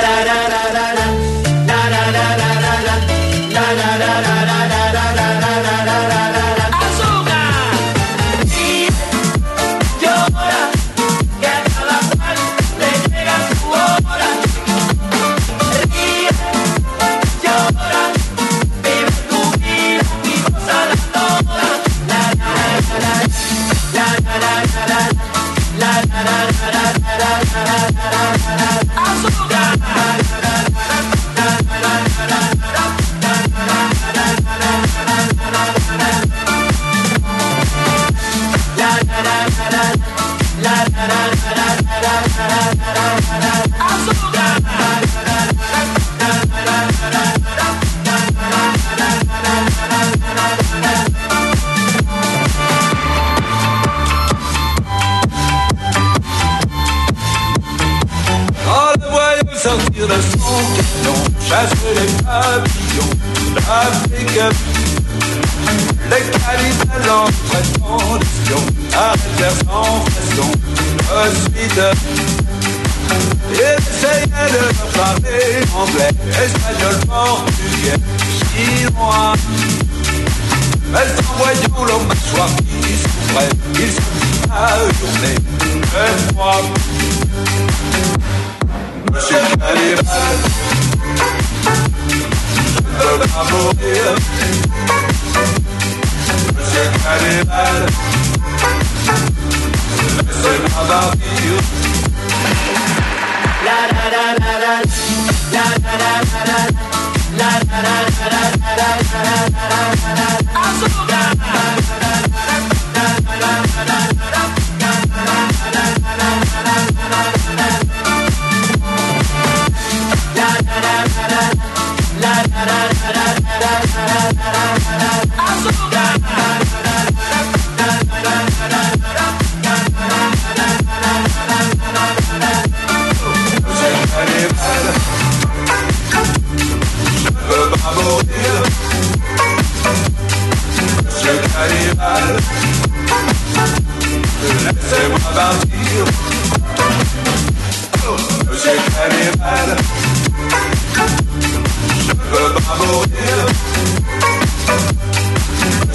da da da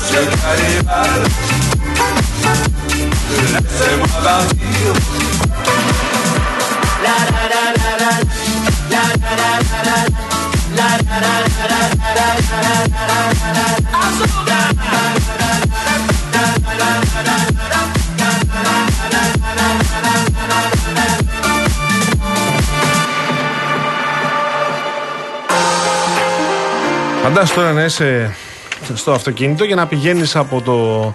Je crains. Laissez-moi partir. La la la la la la la la la la la la la la la la Φαντάσου τώρα να είσαι στο αυτοκίνητο για να πηγαίνεις από το.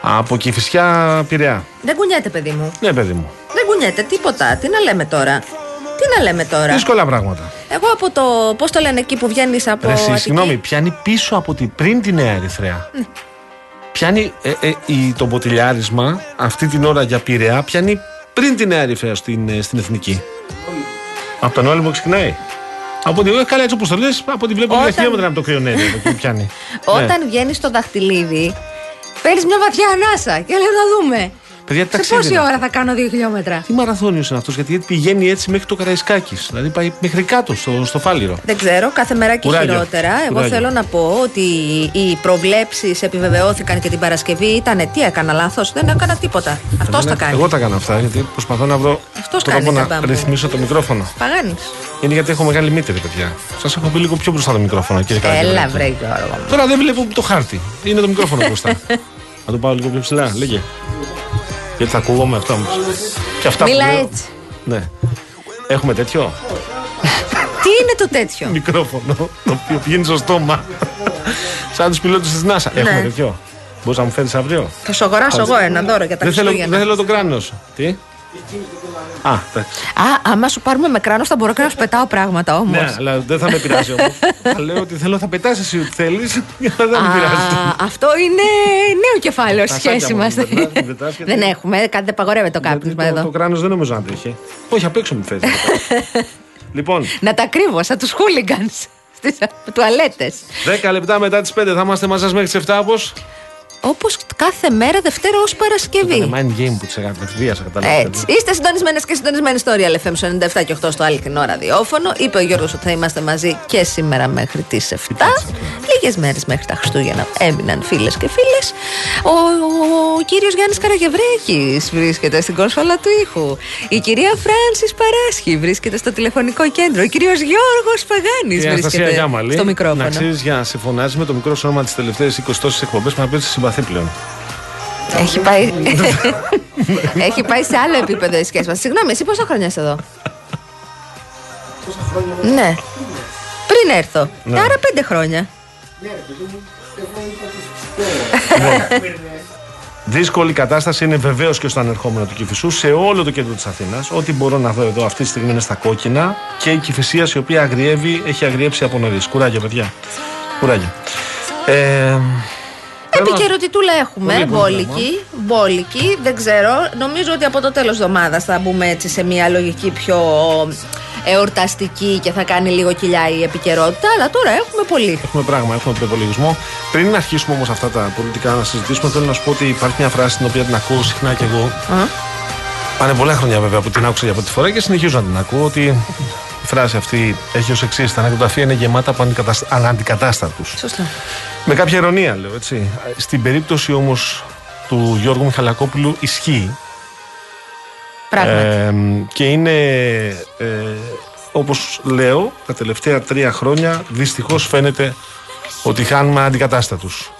Από Κηφισιά Πειραιά. Δεν κουνιέται, παιδί μου. Ναι, παιδί μου. Δεν κουνιέται τίποτα. Τι να λέμε τώρα; Τι να λέμε τώρα; Δύσκολα πράγματα. Εγώ από το. Πώς το λένε εκεί που βγαίνεις από. Ρε, εσύ, Αττική; συγγνώμη, πιάνει πίσω από την πριν τη Νέα Ερυθρέα. Ναι. Πιάνει ε, ε, η, το μποτιλιάρισμα αυτή την ώρα για Πειραιά, πιάνει πριν τη Νέα Ερυθρέα στην, ε, στην Εθνική. Από τον Όλυμπο ξεκινάει. Από τη, ε, καλά, έτσι όπως το λες, από τη βλέπω Όταν- δύο χιλιόμετρα από το κρυονέρι. από εκεί πιάνει. Ναι. Όταν βγαίνεις στο δαχτυλίδι, παίρνεις μια βαθιά ανάσα και λέει να δούμε. Παιδιά, τι Σε ταξίδι πόση είναι ώρα θα κάνω δύο χιλιόμετρα; Τι μαραθώνιος είναι αυτός, γιατί πηγαίνει έτσι μέχρι το Καραϊσκάκης. Δηλαδή πάει μέχρι κάτω, στο, στο φάληρο. Δεν ξέρω, κάθε μέρα και Κουράγιο. χειρότερα. Εγώ Κουράγιο. θέλω να πω ότι οι προβλέψεις επιβεβαιώθηκαν και την Παρασκευή ήταν. Τι έκανα λάθος, δεν έκανα τίποτα. Αυτός Εγώ- τα κάνει. Εγώ τα έκανα αυτά, γιατί προσπαθώ να βρω Αυτός τρόπο κάνει, να ταμπά μου. ρυθμίσω το μικρόφωνο. Παγάνεις. Είναι γιατί έχω μεγάλη μύτη, παιδιά. Σας έχω πει λίγο πιο μπροστά το μικρόφωνο, κύριε Έλα, Καραγκιόζη. βρε Γιώργο. μου. Τώρα δεν βλέπω το χάρτη. Είναι το μικρόφωνο μπροστά. να το πάω λίγο πιο ψηλά, λέγε. Γιατί θα ακούγομαι αυτό όμω. Και αυτά Μίλα που λέω- έτσι. Ναι. Έχουμε τέτοιο; Τι είναι το τέτοιο; μικρόφωνο το οποίο πηγαίνει στο στόμα. Σαν τους πιλότους της NASA. Έχουμε Ναι. τέτοιο; Μπορείς να μου φέρεις αύριο; Θα σου αγοράσω εγώ ένα δώρο για τα Δεν θέλω, Χριστούγεννα. δεν θέλω το κράνος σου. Τι; Α, εντάξει. Α, άμα σου πάρουμε με κράνος θα μπορώ και να σου πετάω πράγματα όμως. Ναι, αλλά δεν θα με πειράζει όμως. θα λέω ότι θέλω, θα πετάσει εσύ ό,τι θέλεις, αλλά δεν με πειράζει. αυτό είναι νέο κεφάλαιο στη Τα σάκια σχέση μου, μας. την πετάς, την πετάς και Δεν τι. έχουμε, κάτι δεν απαγορεύεται το Γιατί κάπνισμα το, το εδώ. κράνος δεν νομίζω να αντέχει. Όχι, απ' έξω μου θες. λοιπόν, Να τα κρύβω σαν τους χούλιγκανς στις τουαλέτες. 10 λεπτά μετά τις 5 θα είμαστε μαζί σας μέχρι τις 7 όπως; Όπως κάθε μέρα Δευτέρα ως Παρασκευή. Το mind game που τη έκανε. Έτσι. Είστε συντονισμένες και συντονισμένοι στο Real FM 97 και 8 στο αληθινό ραδιόφωνο. Είπε ο Γιώργος ότι θα είμαστε μαζί και σήμερα μέχρι τις 7. Λίγες μέρες μέχρι τα Χριστούγεννα έμειναν φίλες και φίλες. Ο, ο, ο κύριος Γιάννης Καραγευρέκη βρίσκεται στην κόσφαλα του ήχου. Η κυρία Φράνση Παράσχη βρίσκεται στο τηλεφωνικό κέντρο. Ο κύριος Γιώργος Παγάνης βρίσκεται στο μικρόφωνο. Να ξέρει για να σε φωνάζει με το μικρό σώμα τι τελευταίες 20 τόσες εκπομπές που να πει συμπαθεί πλέον. Έχει πάει, Έχει πάει σε άλλο επίπεδο η σχέση μας. Συγγνώμη, εσύ πόσα χρόνια είσαι εδώ; Πόσα χρόνια. Ναι. Πριν έρθω. Ναι. Άρα πέντε χρόνια. Ναι, Δύσκολη κατάσταση είναι βεβαίως και στο ανερχόμενο του Κυφισού σε όλο το κέντρο της Αθήνας. Ό,τι μπορώ να δω εδώ αυτή τη στιγμή είναι στα κόκκινα και η Κυφυσία η οποία αγριεύει, έχει αγριέψει από νωρίς. Κουράγιο, παιδιά. Κουράγιο. Ε, Επικαιροτητούλα έχουμε. Μπόλικη. Μπόλικη. Δεν ξέρω. Νομίζω ότι από το τέλος εβδομάδας θα μπούμε έτσι σε μια λογική πιο εορταστική και θα κάνει λίγο κοιλιά η επικαιρότητα. Αλλά τώρα έχουμε πολύ. Έχουμε πράγμα, έχουμε προπολογισμό. Πριν αρχίσουμε όμως αυτά τα πολιτικά να συζητήσουμε, θέλω να σου πω ότι υπάρχει μια φράση την οποία την ακούω συχνά κι εγώ. Πάνε πολλά χρόνια βέβαια που την άκουσα για πρώτη φορά και συνεχίζω να την ακούω ότι η φράση αυτή έχει ως εξής: Τα νεκροταφεία είναι γεμάτα από αναντικατάστατους. Σωστά. Με κάποια ειρωνία λέω έτσι. Στην περίπτωση όμως του Γιώργου Μιχαλακόπουλου ισχύει. Ε, και είναι ε, όπως λέω τα τελευταία τρία χρόνια δυστυχώς φαίνεται ότι χάνουμε αντικατάστατους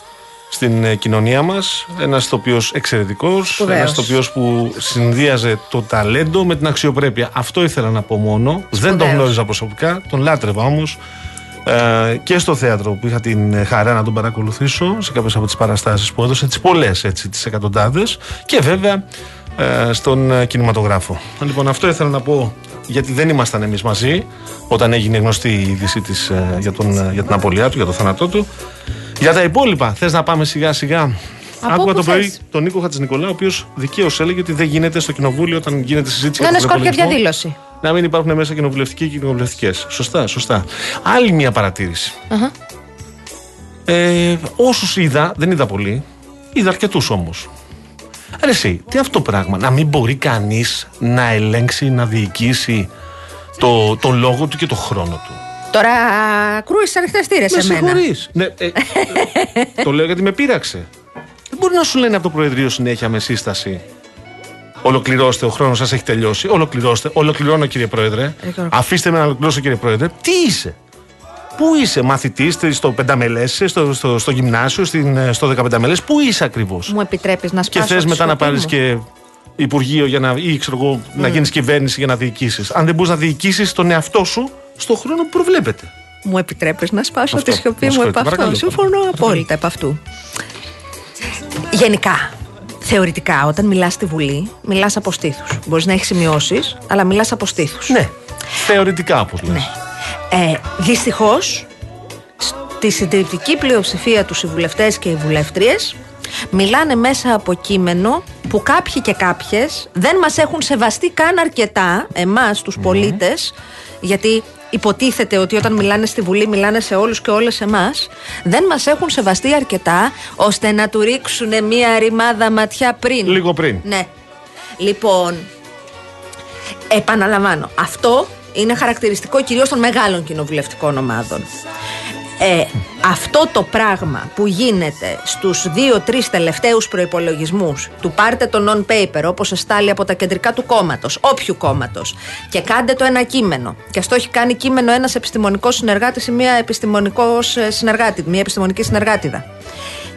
στην ε, κοινωνία μας. Ένας τοπίος εξαιρετικός ένας τοπίος που συνδύαζε το ταλέντο με την αξιοπρέπεια. Αυτό ήθελα να πω μόνο. Δεν τον γνώριζα προσωπικά τον λάτρευα όμως. Ε, και στο θέατρο που είχα την χαρά να τον παρακολουθήσω σε κάποιες από τις παραστάσεις που έδωσε, τις πολλές έτσι, τις εκατοντάδες. Και βέβαια ε, στον ε, κινηματογράφο. Λοιπόν, αυτό ήθελα να πω γιατί δεν ήμασταν εμείς μαζί όταν έγινε γνωστή η είδηση της, για, τον, για την απολία του, για το θάνατό του. Για τα υπόλοιπα, θες να πάμε σιγά σιγά. Άκουγα το πρωί τον Νίκο Χατζηνικολά, ο οποίος δικαίως έλεγε ότι δεν γίνεται στο κοινοβούλιο όταν γίνεται συζήτηση. Να είναι σκόρπια διαδήλωση να μην υπάρχουν μέσα κοινοβουλευτικοί και κοινοβουλευτικές. Σωστά, σωστά. Άλλη μια παρατήρηση. Uh-huh. Ε, Όσους είδα, δεν είδα πολύ, είδα αρκετούς όμως. Ρε εσύ, τι αυτό το πράγμα, να μην μπορεί κανείς να ελέγξει, να διοικήσει το, το λόγο του και το χρόνο του; Τώρα κρούεις ανοιχτές σε μένα. Ναι, ε, το λέω γιατί με πείραξε. Δεν μπορεί να σου λένε από το Προεδρείο συνέχεια με σύσταση Ολοκληρώστε, ο χρόνος σας έχει τελειώσει. Ολοκληρώστε. Ολοκληρώνω, κύριε Πρόεδρε. Αφήστε με να ολοκληρώσω, κύριε Πρόεδρε. Τι είσαι; Πού είσαι, μαθητής στο πενταμελές, στο, στο, στο γυμνάσιο, στην, στο δεκαπενταμελές, πού είσαι ακριβώς; Μου επιτρέπεις να σπάσω. Και θε μετά να πάρεις και Υπουργείο για να, ή ξέρω εγώ, mm. να γίνεις κυβέρνηση για να διοικήσεις. Αν δεν μπορείς να διοικήσεις τον εαυτό σου στον χρόνο που προβλέπεται. Μου επιτρέπεις να σπάσω αυτό. τη σιωπή μου επ' αυτού. Συμφωνώ απόλυτα επ' αυτού. Γενικά, Θεωρητικά, όταν μιλάς στη Βουλή, μιλάς από στήθους. Μπορείς να έχεις σημειώσεις, αλλά μιλάς από στήθους. Ναι. Θεωρητικά, όπως λες. Ναι. Ε, Δυστυχώς, στη συντριπτική πλειοψηφία τους οι βουλευτέ και οι βουλεύτριε μιλάνε μέσα από κείμενο που κάποιοι και κάποιες δεν μας έχουν σεβαστεί καν αρκετά, εμάς τους mm. πολίτες, γιατί υποτίθεται ότι όταν μιλάνε στη Βουλή μιλάνε σε όλους και όλες εμάς δεν μας έχουν σεβαστεί αρκετά ώστε να του ρίξουν μία ρημάδα ματιά πριν. Λίγο πριν. Ναι. Λοιπόν, επαναλαμβάνω, αυτό είναι χαρακτηριστικό κυρίως των μεγάλων κοινοβουλευτικών ομάδων. Ε, αυτό το πράγμα που γίνεται στους δύο-τρεις τελευταίους προϋπολογισμούς του πάρτε το non-paper όπως εστάλει από τα κεντρικά του κόμματος, όποιου κόμματος και κάντε το ένα κείμενο και αυτό έχει κάνει κείμενο ένας επιστημονικός συνεργάτης ή μια επιστημονικός ε, συνεργάτη, μια επιστημονική συνεργάτηδα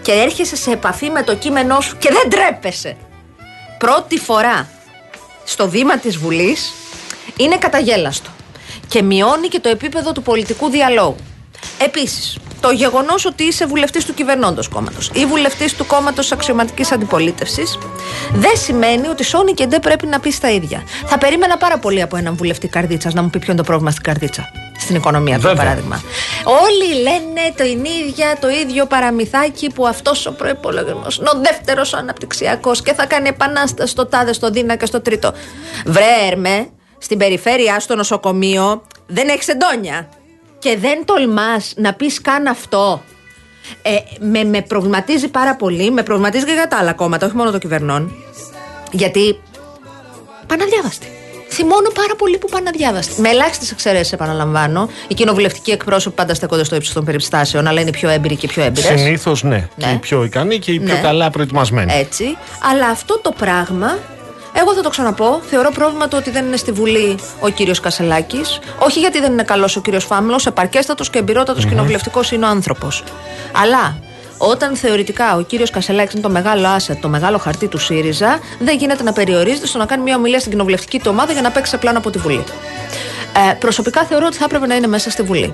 και έρχεσαι σε επαφή με το κείμενό σου και δεν τρέπεσαι πρώτη φορά στο βήμα της Βουλής είναι καταγέλαστο και μειώνει και το επίπεδο του πολιτικού διαλόγου. Επίσης, το γεγονός ότι είσαι βουλευτής του κυβερνώντος κόμματος ή βουλευτής του κόμματος αξιωματικής αντιπολίτευσης δεν σημαίνει ότι σώνει και δεν πρέπει να πεις τα ίδια. Θα περίμενα πάρα πολύ από έναν βουλευτή καρδίτσα να μου πει ποιο είναι το πρόβλημα στην καρδίτσα. Στην οικονομία, για παράδειγμα. Όλοι λένε το ίδια, το ίδιο παραμυθάκι που αυτός ο προπολογισμό είναι ο δεύτερος αναπτυξιακός και θα κάνει επανάσταση στο τάδε, στο δίνα και στο τρίτο. Βρέρμε, στην περιφέρεια, στο νοσοκομείο, δεν έχεις εντόνια και δεν τολμάς να πεις καν αυτό Ε, με, με προβληματίζει πάρα πολύ, με προβληματίζει και για τα άλλα κόμματα, όχι μόνο το κυβερνών. Γιατί πάνε αδιάβαστοι. Θυμώνω πάρα πολύ που πάνε αδιάβαστοι. Με ελάχιστες εξαιρέσεις, επαναλαμβάνω. Οι κοινοβουλευτικοί εκπρόσωποι πάντα στέκονται στο ύψος των περιστάσεων, αλλά είναι οι πιο έμπειροι και πιο έμπειρες. Συνήθως ναι. Και οι πιο ικανοί και οι πιο Ναι. καλά προετοιμασμένοι. Έτσι. Αλλά αυτό το πράγμα, εγώ θα το ξαναπώ, θεωρώ πρόβλημα το ότι δεν είναι στη Βουλή ο κύριος Κασελάκης. Όχι γιατί δεν είναι καλός ο κύριος Φάμελο, επαρκέστατος και εμπειρότατος mm-hmm. κοινοβουλευτικός είναι ο άνθρωπος. Αλλά όταν θεωρητικά ο κύριος Κασελάκης είναι το μεγάλο asset, το μεγάλο χαρτί του ΣΥΡΙΖΑ, δεν γίνεται να περιορίζεται στο να κάνει μια ομιλία στην κοινοβουλευτική του ομάδα για να παίξει σε πλάνο από τη Βουλή. Ε, προσωπικά θεωρώ ότι θα έπρεπε να είναι μέσα στη Βουλή.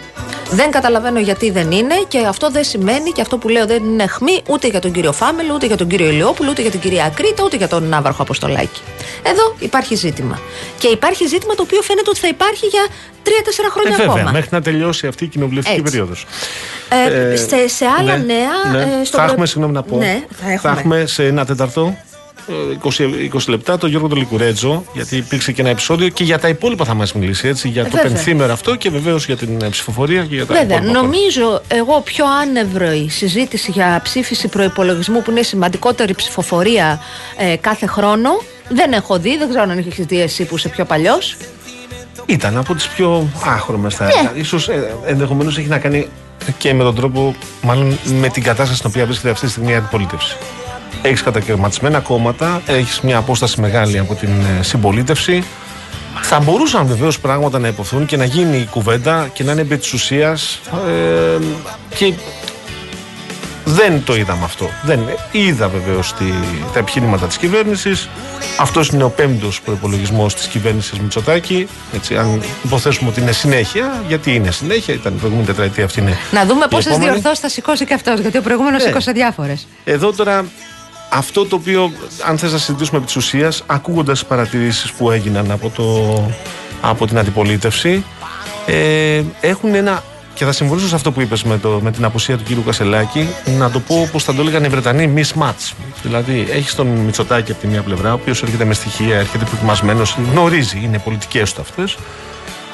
Δεν καταλαβαίνω γιατί δεν είναι και αυτό δεν σημαίνει και αυτό που λέω δεν είναι αιχμή ούτε για τον κύριο Φάμελ, ούτε για τον κύριο Ηλιόπουλο, ούτε για την κυρία Ακρίτα, ούτε για τον Ναύαρχο Αποστολάκη. Εδώ υπάρχει ζήτημα. Και υπάρχει ζήτημα το οποίο φαίνεται ότι θα υπάρχει για τρία-τέσσερα Ε, χρόνια βέβαια, ακόμα. μέχρι να τελειώσει αυτή η κοινοβουλευτική Έτσι. περίοδος. Ε, σε, σε άλλα ναι, νέα. ναι. ε, στο θα προ- έχουμε, συγγνώμη να πω. Ναι, θα έχουμε. σε ένα τέταρτο. Ε, 20, 20 λεπτά το Γιώργο Τολικουρέτζο, γιατί υπήρξε και ένα επεισόδιο και για τα υπόλοιπα θα μας μιλήσει. Έτσι, για το βέβαια. πενθήμερο αυτό και βεβαίως για την ε, ψηφοφορία και για τα Βέβαια, υπόλοιπα. νομίζω εγώ πιο άνευρο η συζήτηση για ψήφιση προπολογισμού που είναι η σημαντικότερη ψηφοφορία ε, κάθε χρόνο. Δεν έχω δει, δεν ξέρω αν έχεις δει εσύ που είσαι πιο παλιός. Ήταν από τις πιο άχρωμε, θα έλεγα. Ίσως ε, ενδεχομένως έχει να κάνει και με τον τρόπο, μάλλον με την κατάσταση στην οποία βρίσκεται αυτή τη στιγμή η αντιπολίτευση. Έχεις κατακαιρματισμένα κόμματα, έχεις μια απόσταση μεγάλη από την ε, συμπολίτευση. Θα μπορούσαν βεβαίως πράγματα να υποθούν και να γίνει η κουβέντα και να είναι επί της ουσίας. Ε, και δεν το είδαμε αυτό. Δεν, είδα βεβαίως τα επιχειρήματα της κυβέρνησης. Αυτός είναι ο πέμπτος προπολογισμό της κυβέρνησης Μητσοτάκη. Έτσι, αν υποθέσουμε ότι είναι συνέχεια, γιατί είναι συνέχεια, ήταν η προηγούμενη τετραετία αυτή είναι. Να δούμε η πόσε επόμενη. διορθώσεις θα σηκώσει και αυτός, γιατί ο προηγούμενος Ναι. σήκωσε διάφορες. Εδώ τώρα αυτό το οποίο, αν θες να συζητήσουμε επί της ουσίας, ακούγοντας τις παρατηρήσεις που έγιναν από, το, από την αντιπολίτευση, ε, έχουν ένα, και θα συμφωνήσω σε αυτό που είπες με, το, με την απουσία του κύριου Κασελάκη, να το πω όπως θα το έλεγαν οι Βρετανοί, mismatch. Δηλαδή, έχεις τον Μητσοτάκη από τη μία πλευρά, ο οποίος έρχεται με στοιχεία, έρχεται προετοιμασμένος, γνωρίζει, είναι πολιτικές του αυτές.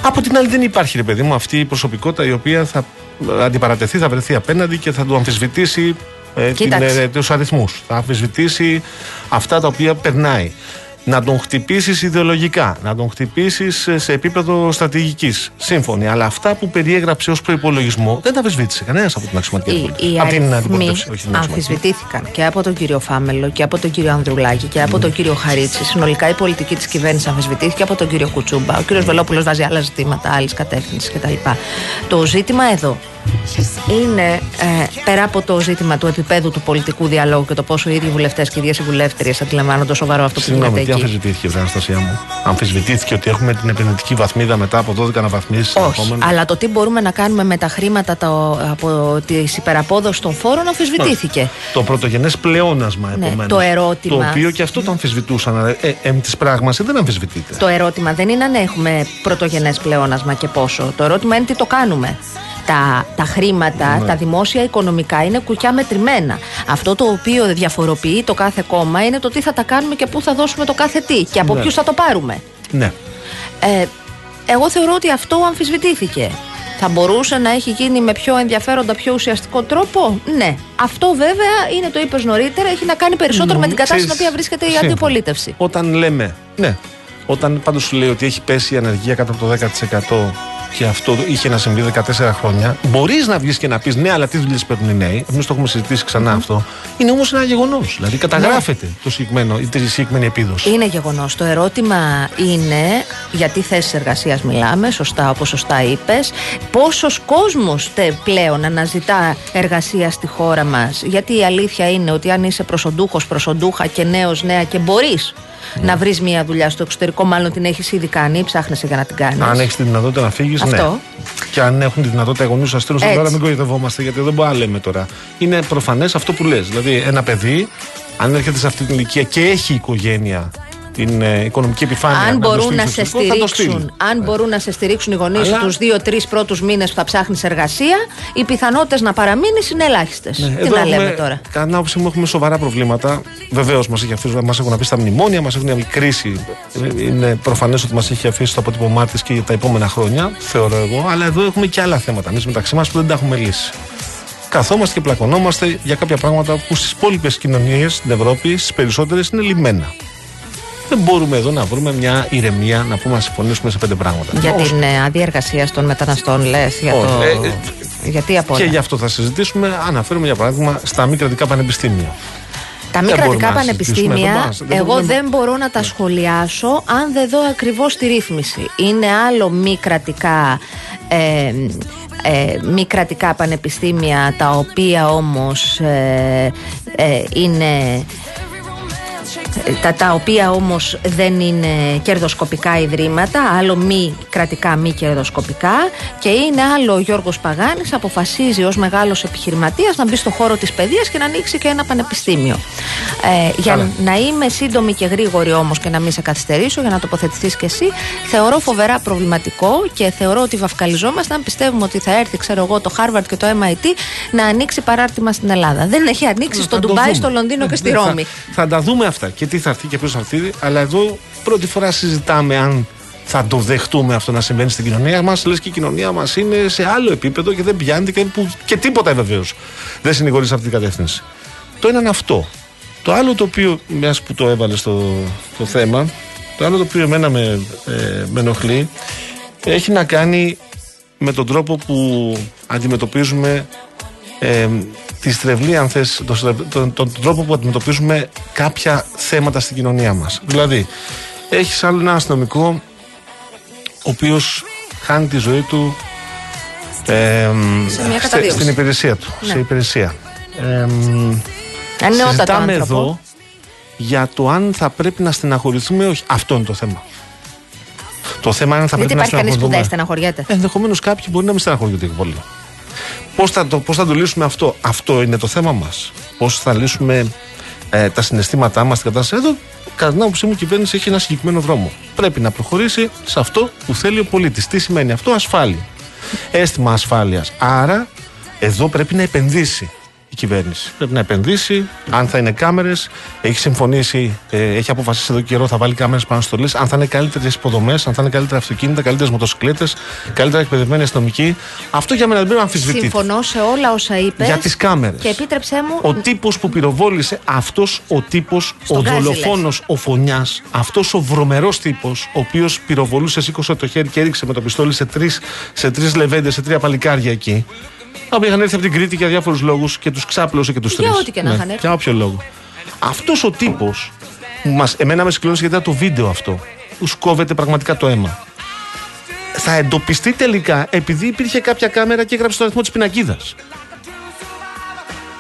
Από την άλλη δεν υπάρχει, ρε παιδί μου, αυτή η προσωπικότητα η οποία θα αντιπαρατεθεί, θα βρεθεί απέναντι και θα του αμφισβητήσει ε, την, Κοίταξε. ε, τους αριθμούς. Θα αμφισβητήσει αυτά τα οποία περνάει. Να τον χτυπήσεις ιδεολογικά, να τον χτυπήσεις ε, σε επίπεδο στρατηγικής. Σύμφωνοι. Αλλά αυτά που περιέγραψε ως προϋπολογισμό δεν τα αμφισβήτησε κανένας από την αξιωματική Οι, αντιπολίτευση. οι Από την αριθμοί αντιπολίτευση, όχι την αξιωματική. αμφισβητήθηκαν και από τον κύριο Φάμελο και από τον κύριο Ανδρουλάκη και από τον κύριο Χαρίτση. Συνολικά η πολιτική της κυβέρνησης αμφισβητήθηκε από τον κύριο Κουτσούμπα. Ο κύριος Βελόπουλος βάζει άλλα ζητήματα άλλη κατεύθυνση κτλ. Το ζήτημα εδώ είναι ε, πέρα από το ζήτημα του επίπεδου του πολιτικού διαλόγου και το πόσο οι ίδιοι βουλευτές και οι ίδιες οι βουλεύτριες αντιλαμβάνονται το σοβαρό αυτό που Συγγνώμη, γίνεται τι εκεί. αμφισβητήθηκε, βρε Αναστασία μου; Αμφισβητήθηκε ότι έχουμε την επενδυτική βαθμίδα μετά από 12 αναβαθμίσεις. Όχι, αλλά το τι μπορούμε να κάνουμε με τα χρήματα το, από τη υπεραπόδοση των φόρων αμφισβητήθηκε. Το πρωτογενές πλεόνασμα, Ναι, επομένως. το ερώτημα- Το οποίο και αυτό το αμφισβητούσαν. αλλά, Ε, εμ της πράγμαση δεν αμφισβητείται. Το ερώτημα δεν είναι αν έχουμε πρωτογενές πλεόνασμα και πόσο. Το ερώτημα είναι τι το κάνουμε. Τα, τα χρήματα, Ναι. τα δημόσια οικονομικά είναι κουκιά μετρημένα. Αυτό το οποίο διαφοροποιεί το κάθε κόμμα είναι το τι θα τα κάνουμε και πού θα δώσουμε το κάθε τι και από Ναι. ποιους θα το πάρουμε. Ναι. Ε, εγώ θεωρώ ότι αυτό αμφισβητήθηκε. Θα μπορούσε να έχει γίνει με πιο ενδιαφέροντα, πιο ουσιαστικό τρόπο; Ναι. Αυτό βέβαια είναι το είπες νωρίτερα, έχει να κάνει περισσότερο με την κατάσταση στην Ξέρεις, οποία βρίσκεται η σύμφωνα. αντιπολίτευση. Όταν λέμε, ναι, όταν πάντως σου λέει ότι έχει πέσει η ανεργία κάτω από το 10% και αυτό είχε να συμβεί 14 χρόνια, μπορείς να βγεις και να πεις ναι, αλλά τι δουλειές παίρνουν οι νέοι. Εμείς το έχουμε συζητήσει ξανά αυτό. Είναι όμως ένα γεγονός. Δηλαδή καταγράφεται το συγκεκριμένο, η συγκεκριμένη επίδοση. Είναι γεγονός. Το ερώτημα είναι γιατί θέσεις εργασίας μιλάμε, σωστά όπως σωστά είπες. Πόσος κόσμος πλέον αναζητά εργασία στη χώρα μας. Γιατί η αλήθεια είναι ότι αν είσαι προσοντούχος, προσοντούχα και νέος, νέα και μπορείς να βρεις μια δουλειά στο εξωτερικό, μάλλον την έχεις ήδη κάνει ή ψάχνεσαι για να την κάνεις. Αν έχεις τη δυνατότητα να φύγεις, ναι. Αυτό. Και αν έχουν τη δυνατότητα οι γονείς να στείλουν στην Έτσι. ώρα, μην κοροϊδευόμαστε, γιατί δεν μπορούμε να λέμε τώρα. Είναι προφανές αυτό που λες. Δηλαδή, ένα παιδί, αν έρχεται σε αυτή την ηλικία και έχει οικογένεια, την ε, οικονομική επιφάνεια. Αν το μπορούν στείλει να στο σε εξωτερικό, θα το στείλει. στηρίξουν, αν Ναι. μπορούν να σε στηρίξουν οι γονείς Αλλά- τους δύο-τρει πρώτους μήνες που θα ψάχνεις εργασία, οι πιθανότητες να παραμείνεις είναι ελάχιστες. Ναι, Τι εδώ να λέμε έχουμε- τώρα; Κατά την άποψή μου, έχουμε σοβαρά προβλήματα. Βεβαίως, μας έχουν αφήσει τα μνημόνια, μας έχουν η κρίση. Είναι προφανές ότι μας έχει αφήσει το αποτύπωμά της και για τα επόμενα χρόνια, θεωρώ εγώ. Αλλά εδώ έχουμε και άλλα θέματα εμείς μεταξύ μας που δεν τα έχουμε λύσει. καθόμαστε και πλακωνόμαστε για κάποια πράγματα που στις υπόλοιπες κοινωνίες στην Ευρώπη, στις περισσότερες, είναι λιμένα. Δεν μπορούμε εδώ να βρούμε μια ηρεμία να πούμε να συμφωνήσουμε σε πέντε πράγματα. Για την ε, άδεια εργασίας των μεταναστών, λες. Για το... Ε, ε, Γιατί από Και γι' αυτό θα συζητήσουμε. Αναφέρουμε για παράδειγμα στα μη κρατικά πανεπιστήμια. Τα μη κρατικά πανεπιστήμια, εγώ δεν μπορώ να τα σχολιάσω αν δεν δω ακριβώς τη ρύθμιση. Είναι άλλο μη κρατικά. Ε, ε, μη κρατικά πανεπιστήμια τα οποία όμως ε, ε, είναι τα, τα οποία όμως δεν είναι κερδοσκοπικά ιδρύματα, άλλο μη κρατικά, μη κερδοσκοπικά και είναι άλλο ο Γιώργος Παγάνης αποφασίζει ως μεγάλος επιχειρηματίας να μπει στο χώρο της παιδείας και να ανοίξει και ένα πανεπιστήμιο. Ε, για να είμαι σύντομη και γρήγορη όμως και να μην σε καθυστερήσω για να τοποθετηθείς και εσύ, θεωρώ φοβερά προβληματικό και θεωρώ ότι βαφκαλιζόμαστε αν πιστεύουμε ότι θα έρθει, ξέρω εγώ, το Harvard και το MIT να ανοίξει παράρτημα στην Ελλάδα. Δεν έχει ανοίξει στο Ντουμπάι, στο Λονδίνο και στη ναι, Ρώμη. Θα, θα τα δούμε αυτά και τι θα έρθει και ποιος θα έρθει. Αλλά εδώ πρώτη φορά συζητάμε αν θα το δεχτούμε αυτό να συμβαίνει στην κοινωνία μας. Λες και η κοινωνία μας είναι σε άλλο επίπεδο και δεν πιάνει και, που, και τίποτα βεβαίως δεν συνηγορείς σε αυτή την κατεύθυνση. Το ένα είναι αυτό. Το άλλο το οποίο, μιας που το έβαλες στο το θέμα, το άλλο το οποίο εμένα με, ε, με ενοχλεί, έχει να κάνει με τον τρόπο που αντιμετωπίζουμε ε, τη στρεβλή, αν θες, τον, τον, τρόπο που αντιμετωπίζουμε κάποια θέματα στην κοινωνία μας. Δηλαδή, έχεις άλλο ένα αστυνομικό ο οποίος χάνει τη ζωή του ε, σε στην υπηρεσία του. Ναι. Σε υπηρεσία. Ε, συζητάμε εδώ για το αν θα πρέπει να στεναχωρηθούμε ή όχι. Αυτό είναι το θέμα. Το θέμα είναι αν θα Δεν πρέπει να υπάρχει κανείς που στεναχωρηθούμε. δεν στεναχωριέται. Ενδεχομένως κάποιοι μπορεί να μην στεναχωρούνται και πολύ. Πώς θα, το, πώς θα το λύσουμε αυτό, Αυτό είναι το θέμα μας. Πώς θα λύσουμε ε, τα συναισθήματά μας, την κατάσταση. Εδώ, κατά την άποψή μου, η κυβέρνηση έχει ένα συγκεκριμένο δρόμο. Πρέπει να προχωρήσει σε αυτό που θέλει ο πολίτης. Τι σημαίνει αυτό, ασφάλεια. Αίσθημα ασφάλειας. Άρα, εδώ πρέπει να επενδύσει η κυβέρνηση. Πρέπει να επενδύσει, αν θα είναι κάμερες. Έχει συμφωνήσει, ε, έχει αποφασίσει εδώ και καιρό θα βάλει κάμερες πάνω στο λες. Αν θα είναι καλύτερες υποδομές, αν θα είναι καλύτερα αυτοκίνητα, καλύτερες μοτοσυκλέτες, καλύτερα εκπαιδευμένοι αστυνομικοί. Αυτό για μένα δεν πρέπει να αμφισβητείται. Συμφωνώ σε όλα όσα είπες. Για τις κάμερες. Και επίτρεψέ μου. Ο τύπος που πυροβόλησε, αυτός ο τύπος, ο γκάζι, δολοφόνος, ο φωνιάς, αυτός ο βρωμερός τύπος, ο οποίος πυροβολούσε, σήκωσε το χέρι και έριξε με το πιστόλι σε τρεις σε τρεις λεβέντες, σε τρία παλικάρια εκεί. Τα οποία είχαν έρθει από την Κρήτη για διάφορους λόγους και τους ξάπλωσε και τους τρεις. Για ό,τι και να είχαν έρθει. Για όποιο λόγο. Αυτός ο τύπος, εμένα με συγκλώνησε γιατί ήταν το βίντεο αυτό, που σκόβεται πραγματικά το αίμα. Θα εντοπιστεί τελικά επειδή υπήρχε κάποια κάμερα και έγραψε τον αριθμό της πινακίδας.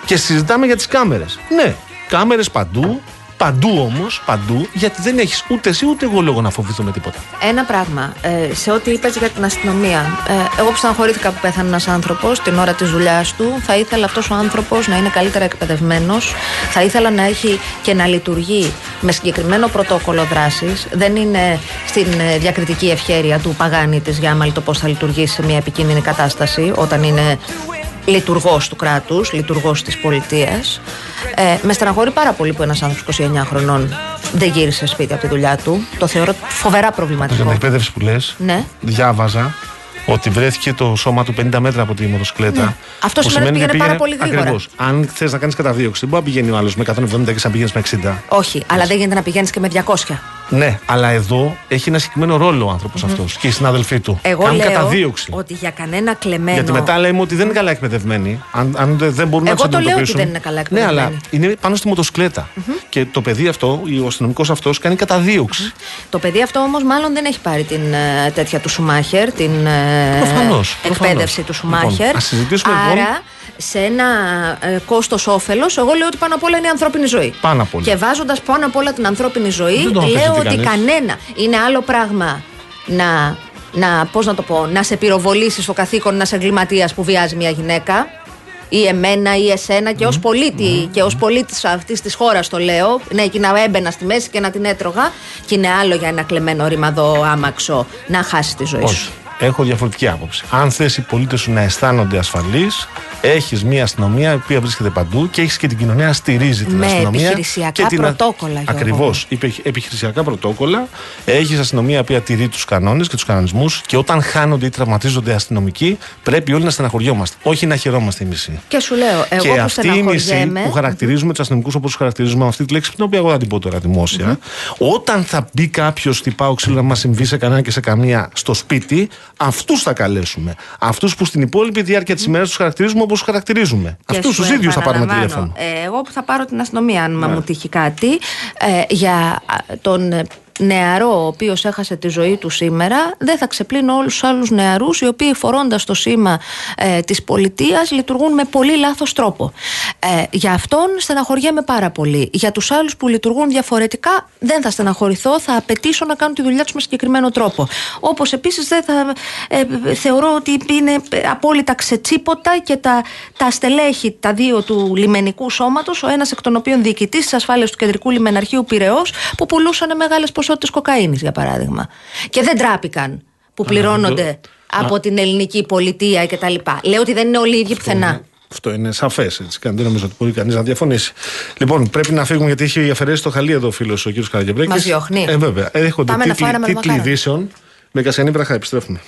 Και συζητάμε για τις κάμερες. Ναι, κάμερες παντού, παντού όμως, παντού, γιατί δεν έχεις ούτε εσύ ούτε εγώ λόγο να φοβηθούμε τίποτα. Ένα πράγμα. Ε, σε ό,τι είπες για την αστυνομία. Ε, εγώ που στεναχωρήθηκα που πέθανε ένας άνθρωπος την ώρα της δουλειάς του. Θα ήθελα αυτός ο άνθρωπος να είναι καλύτερα εκπαιδευμένος. Θα ήθελα να έχει και να λειτουργεί με συγκεκριμένο πρωτόκολλο δράσης. Δεν είναι στην ε, διακριτική ευχέρεια του Παγάνη της Γιάμαλ το πώς θα λειτουργήσει σε μια επικίνδυνη κατάσταση όταν είναι λειτουργός του κράτους, λειτουργός της πολιτείας. Ε, με στεναχωρεί πάρα πολύ που ένας άνθρωπος 29 χρονών δεν γύρισε σπίτι από τη δουλειά του. Το θεωρώ φοβερά Για την προβληματικό. εκπαίδευση που λες, Ναι. διάβαζα ότι βρέθηκε το σώμα του 50 μέτρα από τη μοτοσυκλέτα. Ναι. Αυτό που σημαίνει ότι ότι πήγαινε πάρα πολύ γρήγορα. Ακριβώς. Αν θες να κάνεις καταδίωξη, δεν μπορεί να πηγαίνει ο άλλος με 170 και να πηγαίνεις με 60. Όχι, αλλά δεν γίνεται να πηγαίνεις και με 200. Ναι, αλλά εδώ έχει ένα συγκεκριμένο ρόλο ο άνθρωπος αυτός και οι συνάδελφοί του. Εγώ Κάνουν λέω καταδίωξη. ότι για κανένα κλεμμένο. Γιατί μετά λέμε ότι δεν είναι καλά εκπαιδευμένοι. Αν, αν δεν δεν μπορούν Εγώ να του το λέω ότι αντιμετωπίσουν. δεν είναι καλά Ναι, αλλά εκπαιδευμένοι. είναι πάνω στη μοτοσυκλέτα. Και το παιδί αυτό, ο αστυνομικός αυτός, κάνει καταδίωξη. Το παιδί αυτό όμως μάλλον δεν έχει πάρει την ε, τέτοια του Σουμάχερ, την ε, Προφανώς, εκπαίδευση προφανώς. του Σουμάχερ. Λοιπόν, ας συζητήσουμε, Άρα, λοιπόν. Σε ένα ε, κόστος όφελος, εγώ λέω ότι πάνω απ' όλα είναι η ανθρώπινη ζωή. Πάνω απ' όλα. Και βάζοντας πάνω απ' όλα την ανθρώπινη ζωή, Δεν το λέω αμφισβητεί ότι κανείς. κανένα. Είναι άλλο πράγμα να, να, πώς να το πω, να σε πυροβολήσει στο καθήκον ένα εγκληματία που βιάζει μια γυναίκα ή εμένα ή εσένα και ως πολίτη και ως πολίτης αυτής της χώρας το λέω ναι και να έμπαινα στη μέση και να την έτρωγα και είναι άλλο για ένα κλεμμένο ρημαδό άμαξο να χάσει τη ζωή Όχι. σου Έχω διαφορετική άποψη. Αν θες οι πολίτες σου να αισθάνονται ασφαλείς, Έχεις μια αστυνομία η οποία βρίσκεται παντού και έχεις και την κοινωνία να στηρίζει την Με αστυνομία. επιχειρησιακά και την... πρωτόκολλα, Γιώργο. Ακριβώς. Επιχειρησιακά πρωτόκολλα. Έχεις αστυνομία η οποία τηρεί τους κανόνες και τους κανονισμούς και όταν χάνονται ή τραυματίζονται αστυνομικοί, πρέπει όλοι να στεναχωριόμαστε. Όχι να χαιρόμαστε οι μισοί. Και σου λέω, εγώ και που αυτή η μισή στεναχωριέμαι. που χαρακτηρίζουμε τους αστυνομικούς όπως τους χαρακτηρίζουμε με αυτή τη λέξη, την οποία εγώ θα την πω τώρα δημόσια, όταν θα μπει κάποιος τυπάω ξύλο να μας συμβεί σε κανένα και σε καμία στο σπίτι, αυτούς θα καλέσουμε. Αυτούς που στην υπόλοιπη διάρκεια της ημέρας τους χαρακτηρίζουμε όπως τους χαρακτηρίζουμε. Και Αυτούς σου τους ίδιους θα πάρουμε επαναλαμβάνω, τηλέφωνο. Ναι. ε, εγώ που θα πάρω την αστυνομία, αν μα μου τύχει κάτι, ε, για α, τον ε, νεαρό ο οποίος έχασε τη ζωή του σήμερα δεν θα ξεπλύνω όλους τους άλλους νεαρούς οι οποίοι φορώντας το σήμα ε, της πολιτείας λειτουργούν με πολύ λάθος τρόπο. Ε, για αυτόν στεναχωριέμαι πάρα πολύ. Για τους άλλους που λειτουργούν διαφορετικά δεν θα στεναχωρηθώ, θα απαιτήσω να κάνουν τη δουλειά τους με συγκεκριμένο τρόπο. Όπως επίσης δεν θα ε, θεωρώ ότι είναι απόλυτα ξετσίποτα και τα, τα στελέχη τα δύο του λιμενικού σώματος, ο ένας εκ των οποίων διοικητής της ασφάλειας του κεντρικού λιμεναρχείου Πυραιός που πουλούσαν μεγάλες ποσότητες κοκαίνης για παράδειγμα. Και δεν τράπηκαν που πληρώνονται από την ελληνική πολιτεία κτλ. Λέω ότι δεν είναι όλοι οι ίδιοι πουθενά. Αυτό είναι σαφές. Έτσι. Και δεν νομίζω ότι μπορεί κανείς να διαφωνήσει. Λοιπόν, πρέπει να φύγουμε γιατί έχει αφαιρέσει το χαλί εδώ ο φίλος ο κ. Καραγεμπρέκης. Μας διώχνει. Ε, βέβαια. Έρχονται Πάμε να τίτλοι, φάμε ένα τίτλοι μελομακάρο. ειδήσεων. Με Κασιανή Βραχά, επιστρέφουμε.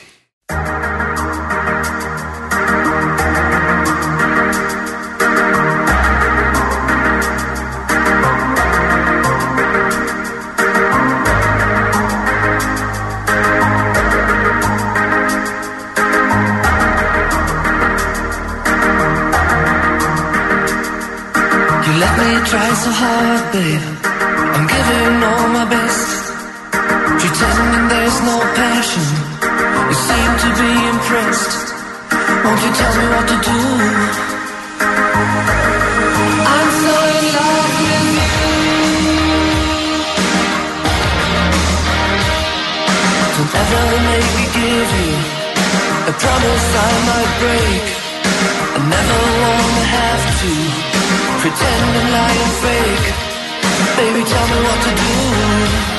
So hard, babe. I'm giving all my best. Pretending there's no passion. You seem to be impressed. Won't you tell me what to do? I'm so in love with you. Don't ever make me give you a promise I might break. I never wanna have to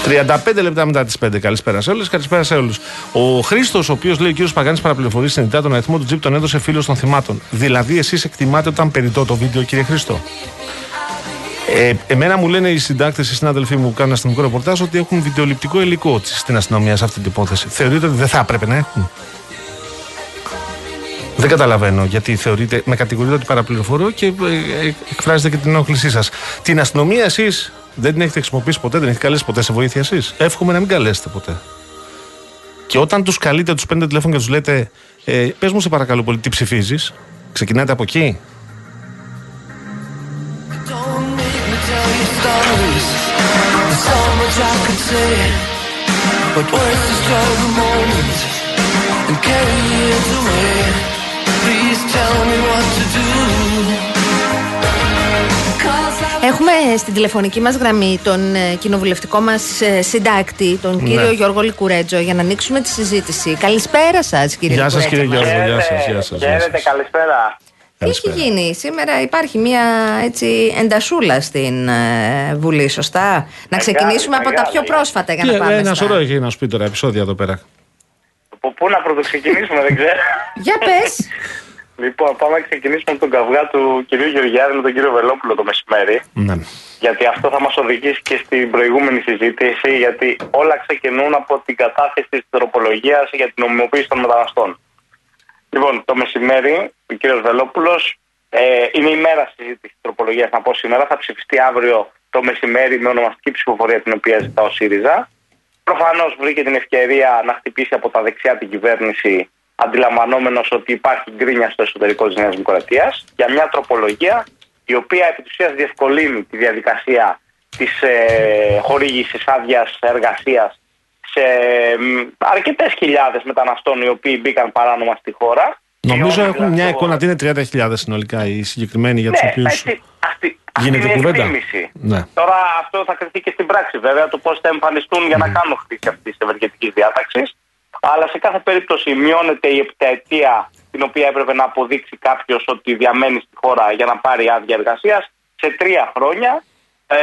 35 λεπτά μετά τις 5. Καλησπέρα σε όλε. Καλησπέρα σε όλους. Ο Χρήστος, ο οποίος λέει ο κύριος Παγάνης παραπληροφορεί συνειδητά τον αριθμό του τζιπ τον έδωσε φίλος των θυμάτων. Δηλαδή, εσείς εκτιμάτε όταν περιττώ το βίντεο, κύριε Χρήστο; Ε, εμένα μου λένε οι συντάκτες, οι συνάδελφοί μου που κάνουν αστυνομικό ρεπορτάζ ότι έχουν βιντεοληπτικό υλικό στην αστυνομία σε αυτή την υπόθεση. Θεωρείτε ότι δεν θα έπρεπε να έχουν; Δεν καταλαβαίνω γιατί θεωρείτε, με κατηγορείτε ότι παραπληροφορώ και ε, ε, εκφράζετε και την ενόχλησή σας. Την αστυνομία εσείς δεν την έχετε χρησιμοποιήσει ποτέ, δεν έχετε καλέσει ποτέ σε βοήθεια εσείς; Εύχομαι να μην καλέσετε ποτέ. Και όταν τους καλείτε, τους παίρνετε τηλέφωνο και τους λέτε, ε, πες μου σε παρακαλώ πολύ, τι ψηφίζεις, ξεκινάτε από εκεί. Don't make me tell you stories. There's so much I could say. But words destroy the moment and carry years away. Έχουμε στην τηλεφωνική μας γραμμή τον ε, κοινοβουλευτικό μας ε, συντάκτη, τον κύριο Γιώργο Λικουρέτζο, για να ανοίξουμε τη συζήτηση. Καλησπέρα σας κύριε Γεια σας, Λικουρέτζο. κύριε Γιώργο. Γεια σας, Χαίρετε, γεια σας, γεια χαίρετε, σας. καλησπέρα. Τι έχει Καλησπέρα. γίνει; Σήμερα, υπάρχει μια έτσι εντασούλα στην ε, Βουλή, σωστά; Να ξεκινήσουμε από τα μεγάλη. πιο πρόσφατα για Και, να πάμε ένα στα... σωρό έχει να σου πει τώρα επεισόδια εδώ πέρα. Από πού να πρωτοξεκινήσουμε, δεν ξέρω. Για πες. λοιπόν, πάμε να ξεκινήσουμε από τον καυγά του κυρίου Γεωργιάδη με τον κύριο Βελόπουλο το μεσημέρι. Ναι. Γιατί αυτό θα μας οδηγήσει και στην προηγούμενη συζήτηση. Γιατί όλα ξεκινούν από την κατάθεση της τροπολογίας για την νομιμοποίηση των μεταναστών. Λοιπόν, το μεσημέρι, ο κύριος Βελόπουλος, ε, είναι η μέρα συζήτησης της τροπολογίας, να πω σήμερα. Θα ψηφιστεί αύριο το μεσημέρι με ονομαστική ψηφοφορία την οποία ζητά ο ΣΥΡΙΖΑ. Προφανώς βρήκε την ευκαιρία να χτυπήσει από τα δεξιά την κυβέρνηση, αντιλαμβανόμενος ότι υπάρχει γκρίνια στο εσωτερικό της Νέας Δημοκρατίας, για μια τροπολογία η οποία επί της ουσίας διευκολύνει τη διαδικασία της ε, χορήγησης άδειας εργασίας σε αρκετές χιλιάδες μεταναστών οι οποίοι μπήκαν παράνομα στη χώρα. Νομίζω Και έχουν όλοι μια αυτό- εικόνα ότι είναι 30.000 συνολικά οι συγκεκριμένοι για τους ναι, οποίους. έτσι, αυτή, αυτή γίνεται είναι η κουβέντα. εκτίμηση. Ναι. Τώρα αυτό θα κρυφτεί και στην πράξη βέβαια, το πώς θα εμφανιστούν για να κάνουν χρήση αυτής της ευεργετικής διάταξης. Αλλά σε κάθε περίπτωση μειώνεται η επταετία την οποία έπρεπε να αποδείξει κάποιος ότι διαμένει στη χώρα για να πάρει άδεια εργασίας σε τρία χρόνια. Ε,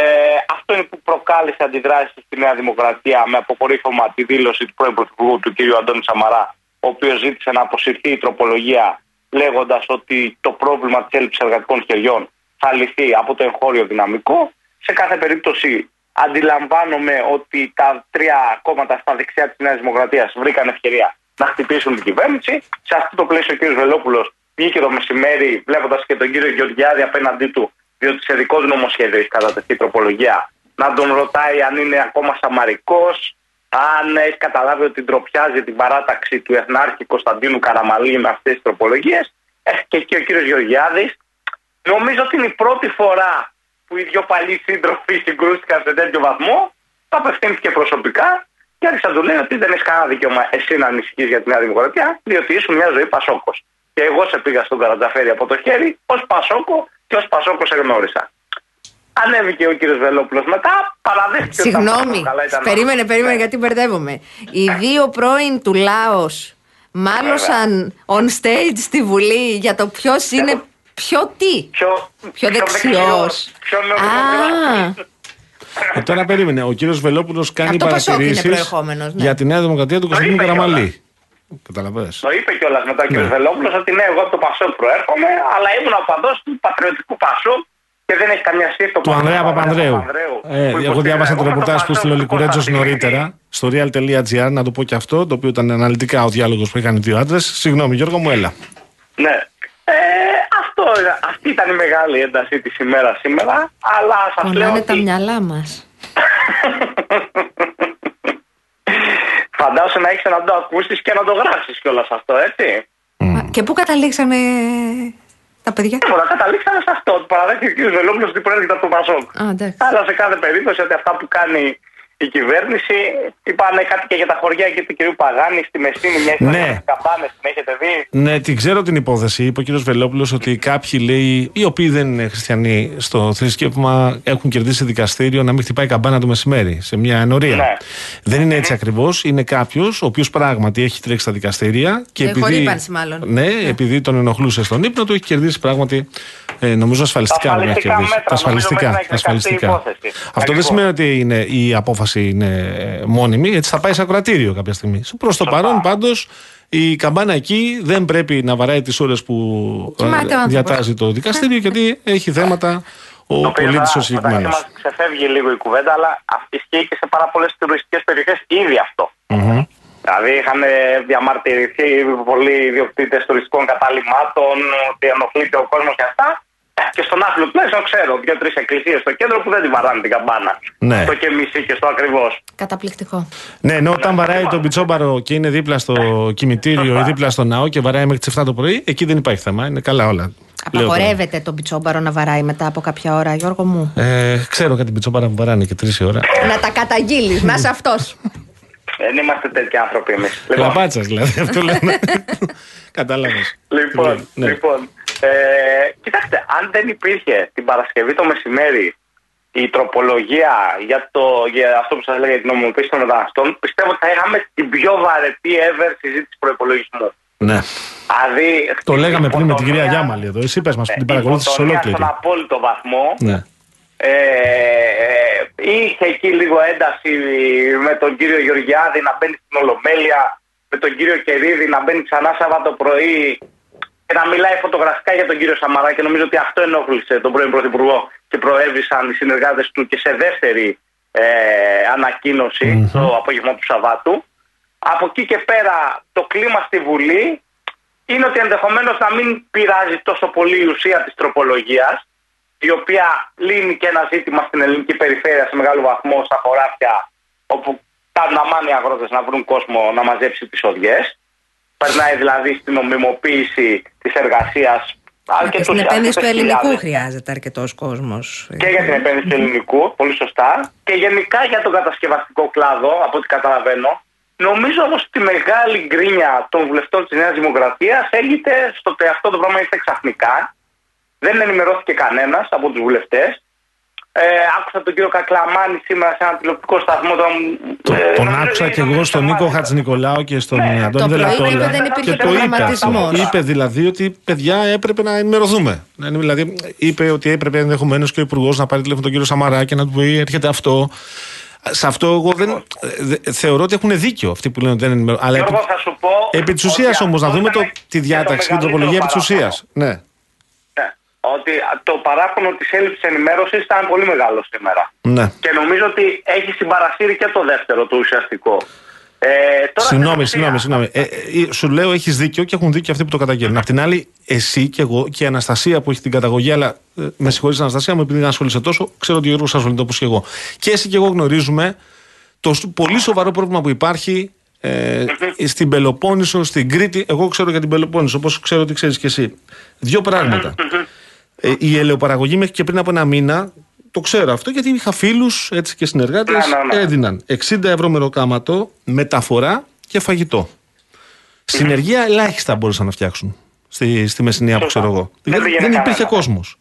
αυτό είναι που προκάλεσε αντιδράσεις στη Νέα Δημοκρατία με αποκορύφωμα τη δήλωση του πρώην Πρωθυπουργού του κ. Αντώνη Σαμαρά, ο οποίος ζήτησε να αποσυρθεί η τροπολογία λέγοντας ότι το πρόβλημα της έλλειψης εργατικών χεριών θα λυθεί από το εγχώριο δυναμικό. Σε κάθε περίπτωση αντιλαμβάνομαι ότι τα τρία κόμματα στα δεξιά της Νέας Δημοκρατίας βρήκαν ευκαιρία να χτυπήσουν την κυβέρνηση. Σε αυτό το πλαίσιο ο κ. Βελόπουλος βγήκε το μεσημέρι βλέποντας και τον κύριο Γεωργιάδη απέναντί του, διότι σε δικό του νομοσχέδιο έχει κατατεθεί τροπολογία, να τον ρωτάει αν είναι ακόμα σαμαρικός, αν έχει καταλάβει ότι ντροπιάζει την παράταξη του Εθνάρχη Κωνσταντίνου Καραμαλή με αυτές τις τροπολογίες. Ε, και εκεί ο κύριος Γεωργιάδης, νομίζω ότι είναι η πρώτη φορά που οι δυο παλιοί σύντροφοι συγκρούστηκαν σε τέτοιο βαθμό. Το απευθύνθηκε προσωπικά και άρχισε να του λέει ότι δεν έχεις κανένα δικαίωμα εσύ να ανησυχείς για τη Νέα Δημοκρατία, διότι ήσουν μια ζωή Πασόκος. Και εγώ σε πήγα στον Καρατζαφέρι από το χέρι ως Πασόκο και ως Πασόκος σε γνώρισα. Ανέβηκε ο κύριος Βελόπουλος μετά, παραδέχτηκε ότι τα Συγγνώμη, Πασόκα, αλλά ήταν- περίμενε, περίμενε Ναι. γιατί μπερδεύομαι. Οι δύο πρώην του Λάο μάλωσαν on stage στη Βουλή για το ποιος είναι. Ποιο τι; Πιο, Πιο δεξιός. δεξιός, Πιο νεοδημοκράτης. Α, Ε, τώρα περίμενε. Ο κύριος Βελόπουλος κάνει Από το Πασόκ είναι παρατηρήσεις προερχόμενος, ναι. για τη Νέα Δημοκρατία του Κωνσταντίνου είπε Καραμαλή. Καταλαβαίνετε. Το είπε κιόλας μετά ο κ. Ναι. Βελόπουλος ότι ναι, εγώ από το Πασόκ προέρχομαι, αλλά ήμουν οπαδό του πατριωτικού Πασόκ και δεν έχει καμία σχέση το Του Ανδρέα Παπανδρέου. Ε, που εγώ διάβασα το υποστηρίζει- ρεπορτάζ εγώ που το στείλε ο Πασόκ Λικουρέτζο Κωνσταντίνου. νωρίτερα στο real.gr, να το πω και αυτό, το οποίο ήταν αναλυτικά ο διάλογος που είχαν οι δύο άντρες. Συγγνώμη, Γιώργο μου, έλα. Ναι. Ε, αυτό, αυτή ήταν η μεγάλη ένταση της ημέρας σήμερα. Αλλά σας λέω πονάνε τα ότι μυαλά μας. φαντάζομαι να έχεις να το ακούσεις και να το γράψεις κιόλας αυτό, έτσι. Και πού καταλήξαμε τα παιδιά; Τίποτα, καταλήξαμε σε αυτό. Ότι παραδέχεται ο κ. Βελόπουλος ότι προέρχεται από το Πασόκ. Α, εντάξει. Αλλά σε κάθε περίπτωση ότι αυτά που κάνει η κυβέρνηση είπανε κάτι και για τα χωριά και του κ. Παγάνη στη Μεσίνη, μια ιστορία Ναι. με τις καμπάνες, την έχετε δει; Ναι, την ξέρω την υπόθεση. Είπε ο κύριος Βελόπουλος ότι κάποιοι λέει, οι οποίοι δεν είναι χριστιανοί στο θρησκεύμα, έχουν κερδίσει δικαστήριο να μην χτυπάει καμπάνα το μεσημέρι σε μια ενορία. Ναι. Δεν είναι έτσι ακριβώς. Είναι κάποιος ο οποίος πράγματι έχει τρέξει στα δικαστήρια και Ε, επειδή. χορύπανση μάλλον. Ναι, επειδή τον ενοχλούσε στον ύπνο του, έχει κερδίσει πράγματι. Ε, νομίζω ασφαλιστικά Τα δεν έχει ασφαλιστικά κερδίσει. μέτρα, Τα ασφαλιστικά. νομίζω μέχρι να τα εκδικαστεί η ασφαλιστικά. υπόθεση. Αυτό δεν Ακριβώς. σημαίνει ότι είναι, η απόφαση είναι ε, μόνιμη, έτσι θα πάει σε ακροατήριο κάποια στιγμή. Προς το παρόν πάντως η καμπάνα εκεί δεν πρέπει να βαράει τις ώρες που ε, Κοιμάται ο άνθρωπος; διατάζει το δικαστήριο γιατί έχει θέματα ο Το οποίο πολίτης ο μεταξύ συγκεκριμένος. μας ξεφεύγει λίγο η κουβέντα, αλλά αυτή ισχύει και σε πάρα πολλές τουριστικές περιοχές ήδη αυτό. Δηλαδή είχαν ε, διαμαρτυρηθεί πολλοί ιδιοκτήτες τουριστικών καταλήμματων ότι ενοχλείται ο κόσμος και αυτά. Ε, Και στον άθλιο τουλάχιστον ξέρω δύο-τρεις εκκλησίες στο κέντρο που δεν τη βαράνε την καμπάνα. Ναι. Στο και μισή και στο ακριβώς. Καταπληκτικό. Ναι, ενώ όταν βαράει τον πιτσόμπαρο και είναι δίπλα στο κημητήριο ή δίπλα στο ναό και βαράει μέχρι τις 7 το πρωί, εκεί δεν υπάρχει θέμα. Είναι καλά όλα. Λέω τώρα. Απαγορεύεται τον πιτσόμπαρο να βαράει μετά από κάποια ώρα, Γιώργο μου; Ε, ξέρω κάτι πιτσόμπαρα που βαράνε και 3 ώρα. να τα καταγγείλεις, να είσαι αυτός. Δεν είμαστε τέτοιοι άνθρωποι εμείς. Λαπάτσα δηλαδή, αυτό λέμε. Κατάλαβες. Λοιπόν, Ναι. λοιπόν ε, κοιτάξτε, αν δεν υπήρχε την Παρασκευή το μεσημέρι η τροπολογία για, το, για αυτό που σας λέγα για την νομιμοποίηση των μεταναστών, πιστεύω ότι θα είχαμε την πιο βαρετή ever συζήτηση προπολογισμού. Ναι. Δηλαδή, Το λέγαμε πριν με την κυρία υποτονία- Γιάμαλη εδώ. Εσύ πες μας που την ε, παρακολούθησες υποτονία ολόκληρη. Στον απόλυτο βαθμό. Ναι. Ε, ε, είχε εκεί λίγο ένταση με τον κύριο Γεωργιάδη να μπαίνει στην Ολομέλεια, με τον κύριο Κερίδη να μπαίνει ξανά Σάββατο πρωί και να μιλάει φωτογραφικά για τον κύριο Σαμαρά και νομίζω ότι αυτό ενόχλησε τον πρώην Πρωθυπουργό και προέβησαν οι συνεργάτες του και σε δεύτερη ε, ανακοίνωση το απόγευμα του Σαββάτου. Από εκεί και πέρα το κλίμα στη Βουλή είναι ότι ενδεχομένως να μην πειράζει τόσο πολύ η ουσία της τροπολογίας η οποία λύνει και ένα ζήτημα στην ελληνική περιφέρεια σε μεγάλο βαθμό στα χωράφια όπου κάνουν αμάνοι οι αγρότες να βρουν κόσμο να μαζέψει τις οδιές. Περνάει δηλαδή στην νομιμοποίηση της εργασίας Και αρκετούς- στην επένδυση του αρκετές ελληνικού χιλιάδες. χρειάζεται αρκετός κόσμος. Και για την επένδυση του ελληνικού, πολύ σωστά. Και γενικά για τον κατασκευαστικό κλάδο, από ό,τι καταλαβαίνω. Νομίζω όμως ότι η μεγάλη γκρίνια των βουλευτών της Νέας Δημοκρατίας έγινε στο ότι αυτό το πράγμα ήρθε ξαφνικά. Δεν ενημερώθηκε κανένας από τους βουλευτές. Ε, άκουσα τον κύριο Κακλαμάνη σήμερα σε ένα τηλεοπτικό σταθμό. Τον, Το- ε, τον νομίζω άκουσα ότι και εγώ νομίζω στον ότι Νίκο μάλιστα. Χατζηνικολάου και στον Ναι, Αντώνη το πρωί Δελατόλα. είπε δεν υπήρχε Και το είπε προγραμματισμός. αυτό. Είπε δηλαδή ότι παιδιά έπρεπε να ενημερωθούμε. Να είναι- Δηλαδή είπε ότι έπρεπε ενδεχομένως και ο Υπουργός να πάρει τηλέφωνο τον κύριο Σαμαρά και να του πει έρχεται αυτό. Σε αυτό εγώ δεν. ε, δε- θεωρώ ότι έχουν δίκιο αυτοί που λένε ότι δεν είναι. Αλλά επί, Γιώργο, θα σου πω επί της ότι ουσία όμως, να αυτό δούμε το, ήταν τη και το διάταξη και την τροπολογία επί της μεγαλύτερο ουσίας. Ναι. Ναι. Ότι το παράπονο της έλλειψης ενημέρωσης ήταν πολύ μεγάλο σήμερα. ναι. Και νομίζω ότι έχει συμπαρασύρει και το δεύτερο το ουσιαστικό. Ε, τώρα Συγγνώμη, στην συγγνώμη, ουσία, συγγνώμη. Ε, ε, σου λέω έχεις δίκιο και έχουν δίκιο αυτοί που το καταγγέλνουν. Απ' την άλλη, εσύ και εγώ και η Αναστασία που έχει την καταγωγή, αλλά ε, με συγχωρείς, Αναστασία μου, επειδή δεν ασχολείσαι τόσο, ξέρω ότι ο Γιώργος ασχολείται όπως και εγώ. Και εσύ και εγώ γνωρίζουμε το σ- πολύ σοβαρό πρόβλημα που υπάρχει ε, στην Πελοπόννησο, στην Κρήτη. Εγώ ξέρω για την Πελοπόννησο, όπως ξέρω ότι ξέρεις και εσύ. Δύο πράγματα. Ε, η ελαιοπαραγωγή μέχρι και πριν από ένα μήνα, το ξέρω αυτό γιατί είχα φίλους και συνεργάτες, Ναι, ναι, ναι. έδιναν 60 ευρώ μεροκάματο, μεταφορά και φαγητό. Συνεργεία ελάχιστα μπορούσαν να φτιάξουν στη, στη Μεσσηνία που Σωστά. ξέρω εγώ. Δεν Δεν, πήγαινε δεν υπήρχε κανένα. κόσμος.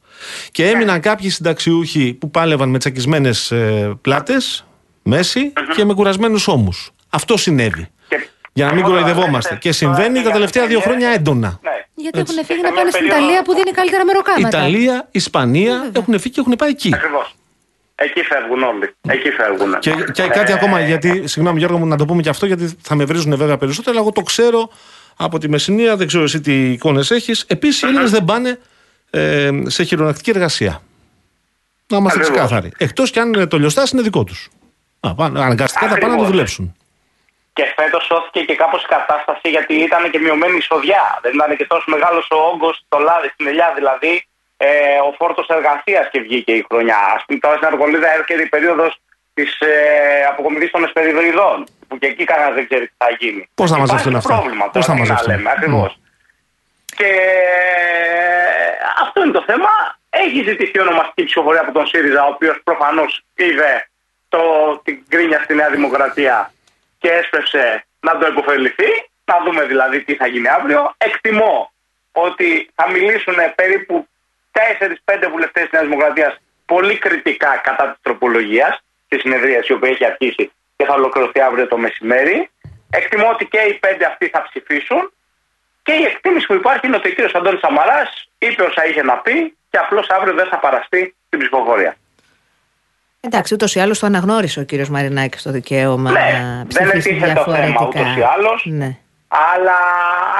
Και έμειναν κάποιοι συνταξιούχοι που πάλευαν με τσακισμένες ε, πλάτες, μέση και με κουρασμένους ώμους. Αυτό συνέβη. και- Για να μην Τώρα, κοροϊδευόμαστε. βλέπετε, Και συμβαίνει τώρα, τα τελευταία δύο για- χρόνια έντονα. Ναι. Γιατί Έτσι. έχουν φύγει Και να σε πάνε μια στην περίοδο- Ιταλία που δίνει καλύτερα μεροκάματα. Ιταλία, Ισπανία έχουν φύγει και έχουν πάει εκεί. Ακριβώς. Εκεί φεύγουν όλοι. Εκεί φεύγουν. Και, και κάτι Ε, ακόμα, γιατί, συγγνώμη Γιώργο μου, να το πούμε και αυτό, γιατί θα με βρίζουν βέβαια περισσότερο, αλλά εγώ το ξέρω από τη Μεσσηνία, δεν ξέρω εσύ τι εικόνες έχεις. Επίσης, οι Έλληνες δεν πάνε ε, σε χειρονακτική εργασία. Να είμαστε Ακριβώς. ξεκάθαροι. Εκτός κι αν το λιωστάς είναι δικό τους. Αναγκαστικά θα πάνε να το Ακριβώς. δουλέψουν. Και φέτος σώθηκε και κάπως η κατάσταση γιατί ήταν και μειωμένη η εισοδιά. Δεν ήταν και τόσο μεγάλος ο όγκος στο λάδι, στην ελιά δηλαδή, ε, ο φόρτος εργασίας και βγήκε η χρονιά. Α πούμε τώρα στην Αργολίδα έρχεται η περίοδος της ε, αποκομιδής των εσπεριδοειδών. Που και εκεί κανένας δεν ξέρει τι θα γίνει. Πώς θα Υπάρχει μαζευτούν αυτά; πρόβλημα Πώς τώρα, θα τι να μαζευτούν; λέμε, ακριβώς. Και αυτό είναι το θέμα. Έχει ζητηθεί ονομαστική ψηφοφορία από τον ΣΥΡΙΖΑ, ο οποίος προφανώς είδε το, την κρίνια στη Νέα Δημοκρατία και έσπευσε να το υποφεληθεί. Να δούμε δηλαδή τι θα γίνει αύριο. Εκτιμώ ότι θα μιλήσουν περίπου 4-5 βουλευτές της Νέας Δημοκρατίας πολύ κριτικά κατά της τροπολογίας στη συνεδρίας η οποία έχει αρχίσει και θα ολοκληρωθεί αύριο το μεσημέρι. Εκτιμώ ότι και οι πέντε αυτοί θα ψηφίσουν και η εκτίμηση που υπάρχει είναι ότι ο κ. Αντώνης Σαμαράς είπε όσα είχε να πει και απλώς αύριο δεν θα παραστεί στην ψηφοφορία. Εντάξει, ούτως ή άλλως το αναγνώρισε ο κύριος Μαρινάκης το δικαίωμα Ναι, να δεν ψηφίσει ετίθεται το θέμα διαφορετικά. ούτως ή άλλως. Ναι. Αλλά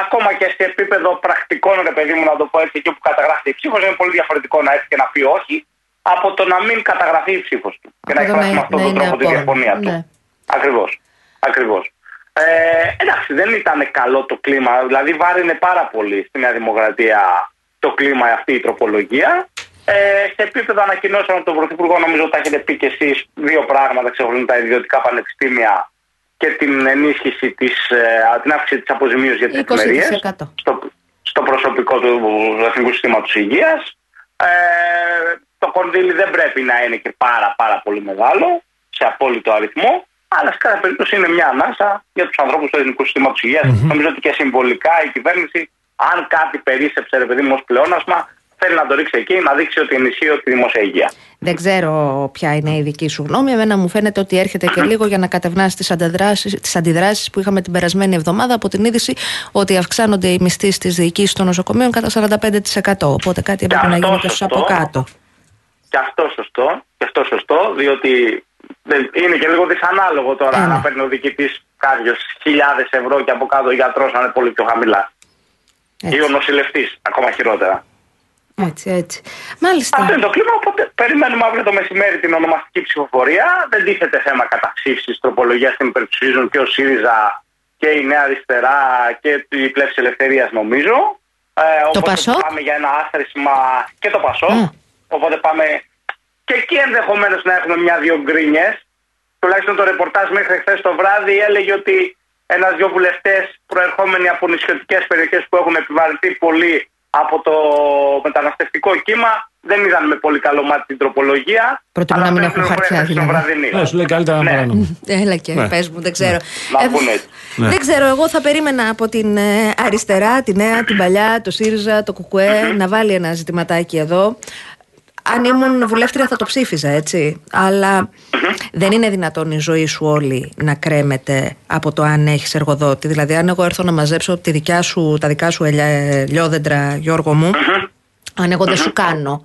ακόμα και σε επίπεδο πρακτικών, ρε παιδί μου, να το πω έτσι, εκεί που καταγράφεται η ψήφος, είναι πολύ διαφορετικό να έρθει και να πει όχι από το να μην καταγραφεί η ψήφος του. Και Από να το εκφράσει να- με αυτόν να τον είναι τρόπο τη απόρριτο. διαφωνία του. Ναι. Ακριβώς. Ακριβώς. Ε, εντάξει, δεν ήταν καλό το κλίμα. Δηλαδή, βάρινε πάρα πολύ στη Νέα Δημοκρατία το κλίμα αυτή η τροπολογία. Ε, σε επίπεδο ανακοινώσεων από τον Πρωθυπουργό, νομίζω τα έχετε πει και εσείς δύο πράγματα ξεχωρίζουν τα ιδιωτικά πανεπιστήμια και την ενίσχυση της, ε, την αύξηση της αποζημίωσης για τις 20%. εφημερίε στο, στο προσωπικό του Εθνικού Συστήματος Υγείας. Ε, το κονδύλι δεν πρέπει να είναι και πάρα πάρα πολύ μεγάλο σε απόλυτο αριθμό, αλλά σε κάθε περίπτωση είναι μια ανάσα για τους ανθρώπους του Εθνικού Συστήματος Νομίζω ότι και συμβολικά η κυβέρνηση, αν κάτι περίσσεψε, ρε παιδί μου, ως πλεόνασμα, θέλει να το ρίξει εκεί, να δείξει ότι ενισχύει τη δημόσια υγεία. Δεν ξέρω ποια είναι η δική σου γνώμη. Εμένα μου φαίνεται ότι έρχεται και λίγο για να κατευνάσει τις αντιδράσει τις αντιδράσεις που είχαμε την περασμένη εβδομάδα από την είδηση ότι αυξάνονται οι μισθοί στις διοικήσεις των νοσοκομείων κατά 45%. Οπότε κάτι έπρεπε να αυτό γίνει και στου σωστό. από κάτω. Και αυτό σωστό, και αυτό σωστό, διότι δεν- είναι και λίγο δυσανάλογο τώρα Ε, ναι. να παίρνει ο διοικητής κάποιος χιλιάδες ευρώ και από κάτω ο γιατρός να είναι πολύ πιο χαμηλά. Έτσι. Ή ο νοσηλευτής, ακόμα χειρότερα. Έτσι, έτσι. Μάλιστα. Αυτό είναι το κλίμα, οπότε περιμένουμε αύριο το μεσημέρι την ονομαστική ψηφοφορία. Δεν τίθεται θέμα καταψήφισης τροπολογίας στην υπερψηφίζουν και ο ΣΥΡΙΖΑ και η Νέα Αριστερά και η Πλεύση Ελευθερίας, νομίζω. Ε, οπότε Πασόκ; πάμε για ένα άθροισμα και το Πασό. Α. Οπότε πάμε και εκεί ενδεχομένως να έχουμε μια-δυο γκρίνιες. Τουλάχιστον το ρεπορτάζ μέχρι χθες το βράδυ έλεγε ότι ένα-δυο βουλευτές προερχόμενοι από νησιωτικές περιοχές που έχουν επιβαρυνθεί πολύ από το μεταναστευτικό κύμα δεν είδαν με πολύ καλό μάτι την τροπολογία. Προτιμούν αλλά να μην παίρνουν έχουν χαρτιά, πληροφορίες στο δηλαδή. βραδινή. Ναι, σου λέει καλύτερα να Ναι. παράνομο. Έλα και Ναι. πες μου, δεν ξέρω. Να πούνε έτσι. Ναι. Δεν ξέρω, εγώ θα περίμενα από την ε, αριστερά, τη νέα, την παλιά, το ΣΥΡΙΖΑ, το ΚΚΕ να βάλει ένα ζητηματάκι εδώ. Αν ήμουν βουλεύτρια θα το ψήφιζα, έτσι. Αλλά δεν είναι δυνατόν η ζωή σου όλη να κρέμεται από το αν έχεις εργοδότη. Δηλαδή, αν εγώ έρθω να μαζέψω τη δικιά σου, τα δικά σου ελιά- λιόδεντρα, Γιώργο μου, αν εγώ δεν σου κάνω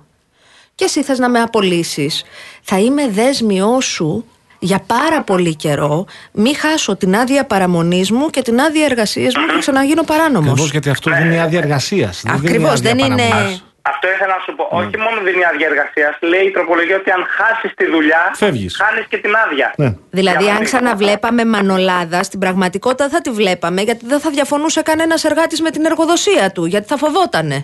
και εσύ θες να με απολύσεις θα είμαι δέσμιό σου για πάρα πολύ καιρό μη χάσω την άδεια παραμονής μου και την άδεια εργασίας μου και ξαναγίνω παράνομος. Ακριβώς γιατί αυτό δίνει άδεια εργασίας. Ακριβώς, δεν είναι- Αυτό ήθελα να σου πω. Όχι μόνο δίνει άδεια εργασίας, λέει η τροπολογία ότι αν χάσεις τη δουλειά, Φεύγεις. χάνεις και την άδεια. Ναι. Δηλαδή, Για αν παράδειγμα. ξαναβλέπαμε μανολάδα, στην πραγματικότητα δεν θα τη βλέπαμε γιατί δεν θα διαφωνούσε κανένας εργάτης με την εργοδοσία του, γιατί θα φοβότανε.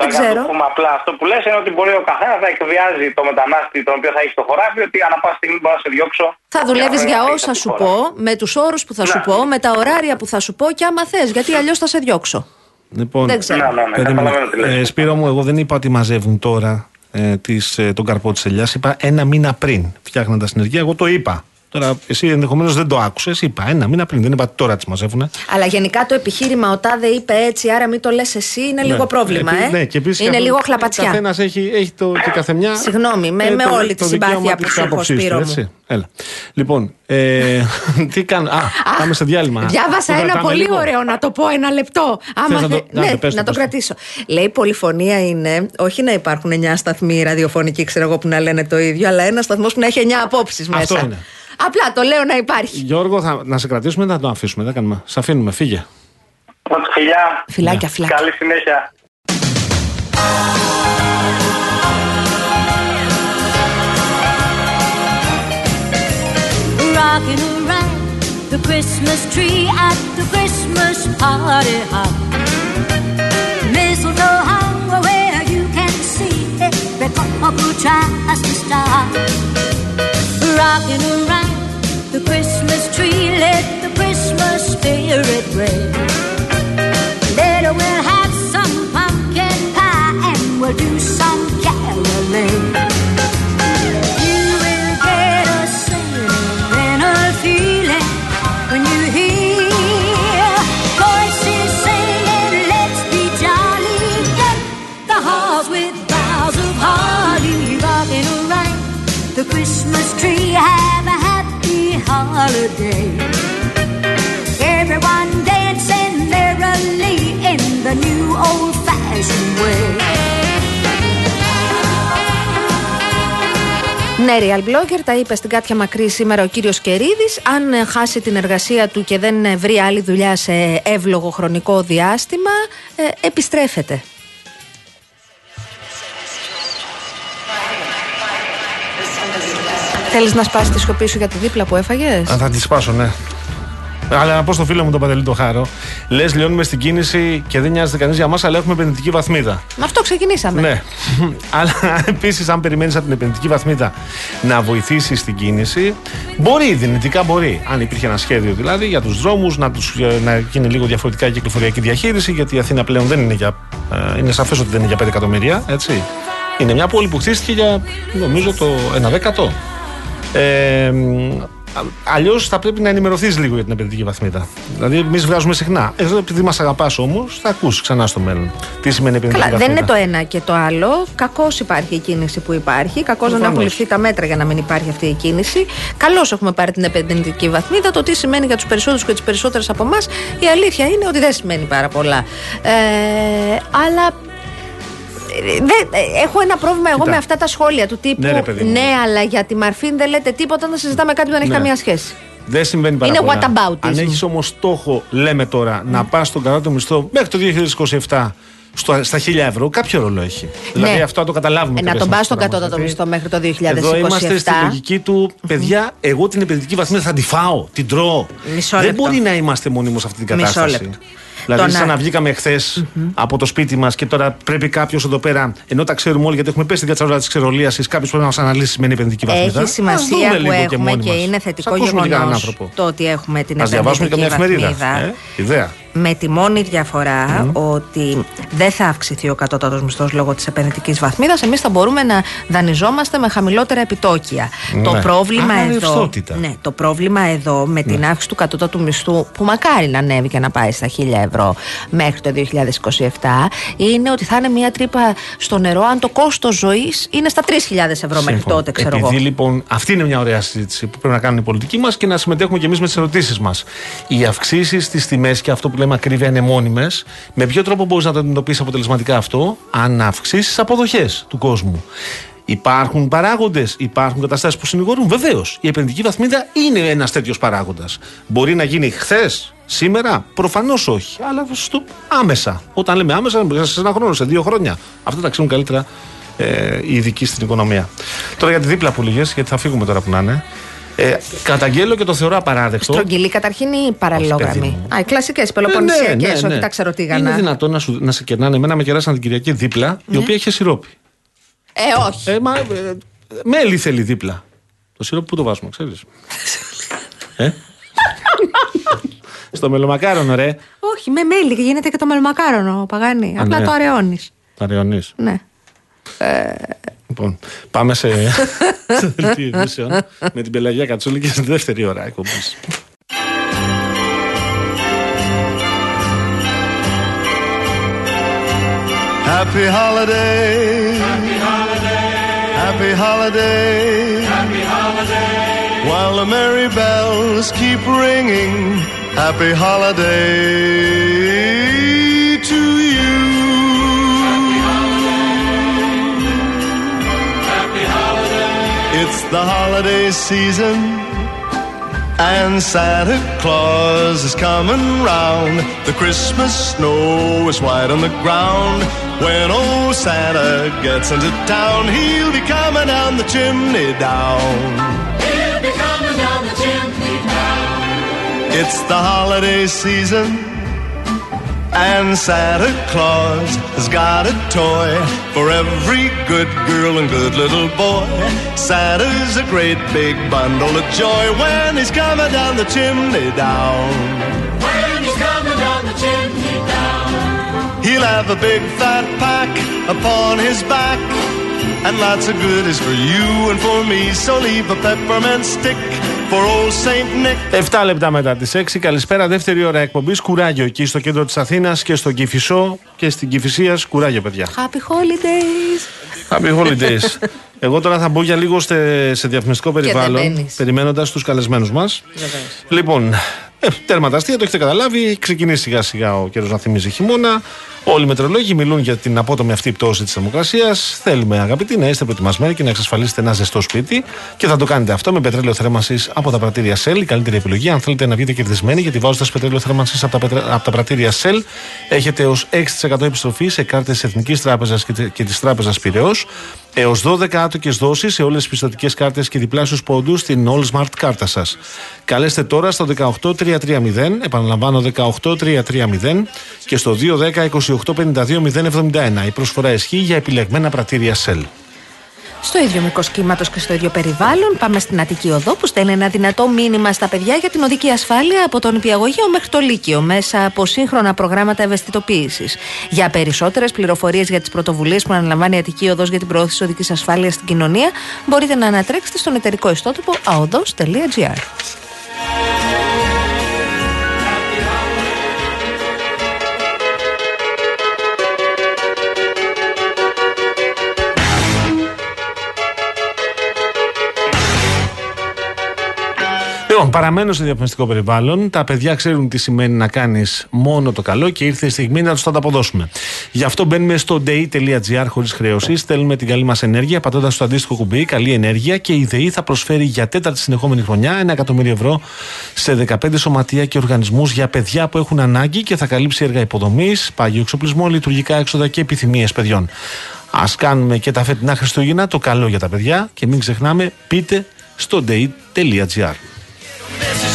Δεν Τώρα, να ξέρω. το πούμε απλά αυτό που λες είναι ότι μπορεί ο καθένας να εκβιάζει το μετανάστη τον οποίο θα έχει στο χωράφι, ότι ανά πάση στιγμή μπορώ να σε διώξω. Θα δουλεύεις να για φύγεις όσα από τη σου χώρα. πω, με τους όρους που θα σου Ναι. πω, με τα ωράρια που θα σου πω και άμα θες, γιατί αλλιώς θα σε διώξω. Λοιπόν, Δεν ξέρω. Ναι, ναι, ναι, Περίμενε. καταλαβαίνω τι λες. Ε, Σπύρο μου, εγώ δεν είπα ότι μαζεύουν τώρα ε, τις, ε, τον καρπό της ελιάς. Είπα ένα μήνα πριν φτιάχνοντα συνεργεία. Εγώ το είπα. Τώρα, εσύ ενδεχομένως δεν το άκουσες. Είπα ένα μήνα πριν. Δεν είπα ότι τώρα τις μαζεύουν. Αλλά γενικά το επιχείρημα ο Τάδε είπε έτσι, άρα μην το λες εσύ, είναι λίγο πρόβλημα, Επί- ε. Ναι, και επίσης είναι καθ- λίγο χλαπατσιά. Καθένας έχει, έχει το, και καθεμιά. Συγγνώμη, με- με το- όλη το τη συμπάθεια δικαίωμα που της σου έχω, άποψής του, Σπύρο μου. έτσι. Έλα. Λοιπόν, ε, τι κάνω. Α, πάμε σε διάλειμμα. Διάβασα Το ένα κρατάμε πολύ λίγο. ωραίο να το πω ένα λεπτό. Άμα να το- θε- να ναι, το πες, να το το πες. κρατήσω. Λέει η πολυφωνία είναι όχι να υπάρχουν 9 σταθμοί ραδιοφωνικοί, ξέρω εγώ που να λένε το ίδιο, αλλά ένα σταθμός που να έχει 9 απόψεις μέσα. Αυτό είναι. Απλά το λέω να υπάρχει. Γιώργο, θα, να σε κρατήσουμε ή να το αφήσουμε. Δεν κάνουμε. Σε αφήνουμε, φύγε. Φιλιά. Φιλάκια, φιλάκια. Καλή συνέχεια. rocking around the Christmas tree at the Christmas party hop. Mistletoe hung where you can see every couple tries to stop. Rocking around the Christmas tree, let the Christmas spirit reign. Later we'll have holiday. Everyone dancing merrily in the new old-fashioned way. Ναι, Real Blogger, τα είπε στην Κάτια Μακρύ σήμερα ο κύριος Κερίδης. Αν ε, χάσει την εργασία του και δεν ε, βρει άλλη δουλειά σε εύλογο χρονικό διάστημα, ε, επιστρέφεται. Θέλεις να σπάσεις τη σιωπή σου για τη δίπλα που έφαγες; Α, θα τη σπάσω, ναι. Αλλά να πω στο φίλο μου τον Παντελή το Χάρο. Λες, λιώνουμε στην κίνηση και δεν νοιάζεται κανείς για μας, αλλά έχουμε επενδυτική βαθμίδα. Με αυτό ξεκινήσαμε. Ναι. αλλά επίσης, αν περιμένεις από την επενδυτική βαθμίδα να βοηθήσεις στην κίνηση, μπορεί, δυνητικά μπορεί. Αν υπήρχε ένα σχέδιο δηλαδή για τους δρόμους, να, τους, ε, να γίνει λίγο διαφορετικά η κυκλοφοριακή διαχείριση, γιατί η Αθήνα πλέον δεν είναι για. ε, είναι σαφές ότι δεν είναι για 5 εκατομμύρια, έτσι. Είναι μια πόλη που χτίστηκε για νομίζω το 1 δέκατο. Ε, Αλλιώς θα πρέπει να ενημερωθείς λίγο για την επενδυτική βαθμίδα. Δηλαδή, εμείς βγάζουμε συχνά. Εδώ, επειδή μας αγαπάς όμως, θα ακούσεις ξανά στο μέλλον. Τι σημαίνει επενδυτική Καλά, δεν βαθμίδα. είναι το ένα και το άλλο. Κακώς υπάρχει η κίνηση που υπάρχει. Κακώς δεν Προφανώς. έχουν ληφθεί τα μέτρα για να μην υπάρχει αυτή η κίνηση. Καλώς έχουμε πάρει την επενδυτική βαθμίδα. Το τι σημαίνει για τους περισσότερους και τις περισσότερες από εμάς, η αλήθεια είναι ότι δεν σημαίνει πάρα πολλά. Ε, αλλά. Ε, δεν- ε, έχω ένα πρόβλημα εγώ Κοίτα. με αυτά τα σχόλια του τύπου Ναι, ρε, παιδί μου. ναι, αλλά για τη Μαρφίν δεν λέτε τίποτα όταν συζητάμε κάτι που δεν έχει Ναι. καμία σχέση. Δεν συμβαίνει πάρα Είναι πολλά. whataboutism. Αν έχεις όμως στόχο, λέμε τώρα, να πας στον κατώτατο μισθό μέχρι το 2027 στο, στα 1000 ευρώ, κάποιο ρόλο έχει. Δηλαδή αυτό να το καταλάβουμε. Ε, να και τον λες πας στον αυτό το κατώτατο πράγμα, μισθό μέχρι το 2027. Εδώ είμαστε στη λογική του, παιδιά, εγώ την επενδυτική βαθμίδα θα τη φάω, την τρώω. Μισό Δεν λεπτό. μπορεί να είμαστε μόνιμοι σε αυτή την Μισό κατάσταση. λεπτό. Δηλαδή, Το σαν να- να βγήκαμε χθες από το σπίτι μας και τώρα πρέπει κάποιος εδώ πέρα, ενώ τα ξέρουμε όλοι γιατί έχουμε πέσει στην κατσαρόλα της ξερολίασης, κάποιος πρέπει να μας αναλύσει σημαίνει επενδυτική βαθμίδα. Έχει Ας σημασία δούμε που λίγο και έχουμε μόνοι και, μας. είναι Ας θετικό ακούσουμε και κανέναν γεγονό άνθρωπο. το ότι έχουμε την Ας διαβάσουμε και επενδυτική μια εφημερίδα. βαθμίδα. Ε, ιδέα. Με τη μόνη διαφορά ότι δεν θα αυξηθεί ο κατώτατος μισθός λόγω της επενδυτικής βαθμίδας. Εμείς θα μπορούμε να δανειζόμαστε με χαμηλότερα επιτόκια. Το Ναι. πρόβλημα Άρα, εδώ. ρευστότητα. Ναι, το πρόβλημα εδώ με την αύξηση του κατώτατου μισθού, που μακάρι να ανέβει και να πάει στα 1000 ευρώ μέχρι το 2027, είναι ότι θα είναι μια τρύπα στο νερό αν το κόστος ζωής είναι στα 3.000 ευρώ μέχρι Σύμφωνα. τότε, ξέρω Επειδή εγώ. λοιπόν αυτή είναι μια ωραία συζήτηση που πρέπει να κάνουν οι πολιτικοί μας και να συμμετέχουμε και εμείς με τις ερωτήσεις μας. Οι αυξήσεις στις τιμές και αυτό που λέμε ακρίβεια είναι μόνιμες. Με ποιο τρόπο μπορείς να το αντιμετωπίσεις αποτελεσματικά αυτό, αν αυξήσεις αποδοχές του κόσμου. Υπάρχουν παράγοντες, υπάρχουν καταστάσεις που συνηγορούν. Βεβαίως, η επενδυτική βαθμίδα είναι ένας τέτοιος παράγοντας. Μπορεί να γίνει χθες, σήμερα, προφανώς όχι. Αλλά στο άμεσα. Όταν λέμε άμεσα, σε ένα χρόνο, σε δύο χρόνια. Αυτά τα ξέρουν καλύτερα ε, οι ειδικοί στην οικονομία. Τώρα για τη δίπλα που λυγε, γιατί θα φύγουμε τώρα που να είναι. Ε, καταγγέλλω και το θεωρώ απαράδεκτο. Στρογγυλή καταρχήν ή παραλληλόγραμμη; παιδί μου. Α, οι κλασικές Ε, πελοποννησιακέ, όχι τα ξεροτήγανα. Είναι δυνατόν να, σου, να σε κερνάνε. Εμένα με κεράσαν την Κυριακή δίπλα, η οποία είχε σιρόπι. Ε, όχι. Ε, μα, ε, μέλι θέλει δίπλα. Το σιρόπι που το βάζουμε, ξέρεις; ε; Στο μελομακάρονο, ρε. Όχι, με μέλι γίνεται και το μελομακάρονο, Παγάνη. Α, Απλά ναι. το αραιώνεις. Τα ριονείς. Ναι. Λοιπόν, πάμε σε, σε δελτίο ειδήσεων με την Πελαγία Κατσούλη και στη δεύτερη ώρα εκπομπής. Happy holiday. Happy holiday. Happy holiday. Happy holiday. While the merry bells keep ringing. Happy holiday the holiday season. And Santa Claus is coming round. The Christmas snow is white on the ground. When old Santa gets into town, he'll be coming down the chimney down. He'll be coming down the chimney down. It's the holiday season. And Santa Claus has got a toy for every good girl and good little boy. Santa's a great big bundle of joy when he's coming down the chimney down. When he's coming down the chimney down. He'll have a big fat pack upon his back. And lots of goodies for you and for me. So leave a peppermint stick for old Saint Nick. 7 λεπτά μετά τις 6. Καλησπέρα, δεύτερη ώρα εκπομπής. Κουράγιο εκεί στο κέντρο της Αθήνας και στον Κυφισό και στην Κυφυσία. Κουράγιο, παιδιά. Happy holidays. Happy holidays. Εγώ τώρα θα μπω για λίγο σε, σε διαφημιστικό δεν περιβάλλον, μπαίνεις. περιμένοντας τους καλεσμένους μας. Λοιπόν, ε, τέρμα τα αστεία, το έχετε καταλάβει. Έχει ξεκινήσει σιγά σιγά ο καιρός να θυμίζει χειμώνα. Όλοι οι μετρολόγοι μιλούν για την απότομη αυτή πτώση της θερμοκρασίας. Θέλουμε, αγαπητοί, να είστε προετοιμασμένοι και να εξασφαλίσετε ένα ζεστό σπίτι. Και θα το κάνετε αυτό με πετρέλαιο θέρμανσης από τα πρατήρια Shell. Η καλύτερη επιλογή, αν θέλετε να βγείτε κερδισμένοι, γιατί βάζοντας πετρέλαιο θέρμανσης από, τα πετρε- από τα πρατήρια Shell, έχετε ως 6% επιστροφή σε κάρτες Εθνικής Τράπεζας και, τε- και της Τράπεζας Πυραιός. Έως 12 άτοκες δόσεις σε όλες τις πιστοτικές κάρτες και διπλάσιους πόντους στην All Smart κάρτα σας. Καλέστε τώρα στο 18330, επαναλαμβάνω 18330 και στο 210-2852-071. Η προσφορά ισχύει για επιλεγμένα πρατήρια Shell. Στο ίδιο μήκος κύματος και στο ίδιο περιβάλλον, πάμε στην Αττική Οδό που στέλνει ένα δυνατό μήνυμα στα παιδιά για την οδική ασφάλεια από τον Υπηαγωγείο μέχρι το Λύκειο μέσα από σύγχρονα προγράμματα ευαισθητοποίησης. Για περισσότερες πληροφορίες για τις πρωτοβουλίες που αναλαμβάνει η Αττική Οδός για την προώθηση οδικής ασφάλειας στην κοινωνία, μπορείτε να ανατρέξετε στον εταιρικό ιστότοπο aodos.gr. Λοιπόν, παραμένω σε διαφημιστικό περιβάλλον. Τα παιδιά ξέρουν τι σημαίνει να κάνεις μόνο το καλό και ήρθε η στιγμή να τους το ανταποδώσουμε. Γι' αυτό μπαίνουμε στο day.gr χωρίς χρέωση, στέλνουμε την καλή μας ενέργεια, πατώντας το αντίστοιχο κουμπί, καλή ενέργεια και η ΔΕΗ θα προσφέρει για τέταρτη συνεχόμενη χρονιά ένα εκατομμύριο ευρώ σε 15 σωματεία και οργανισμούς για παιδιά που έχουν ανάγκη και θα καλύψει έργα υποδομής, πάγιο εξοπλισμό, λειτουργικά έξοδα και επιθυμίες παιδιών. Α κάνουμε και τα φετινά Χριστούγεννα το καλό για τα παιδιά και μην ξεχνάμε, πείτε στο day.gr. This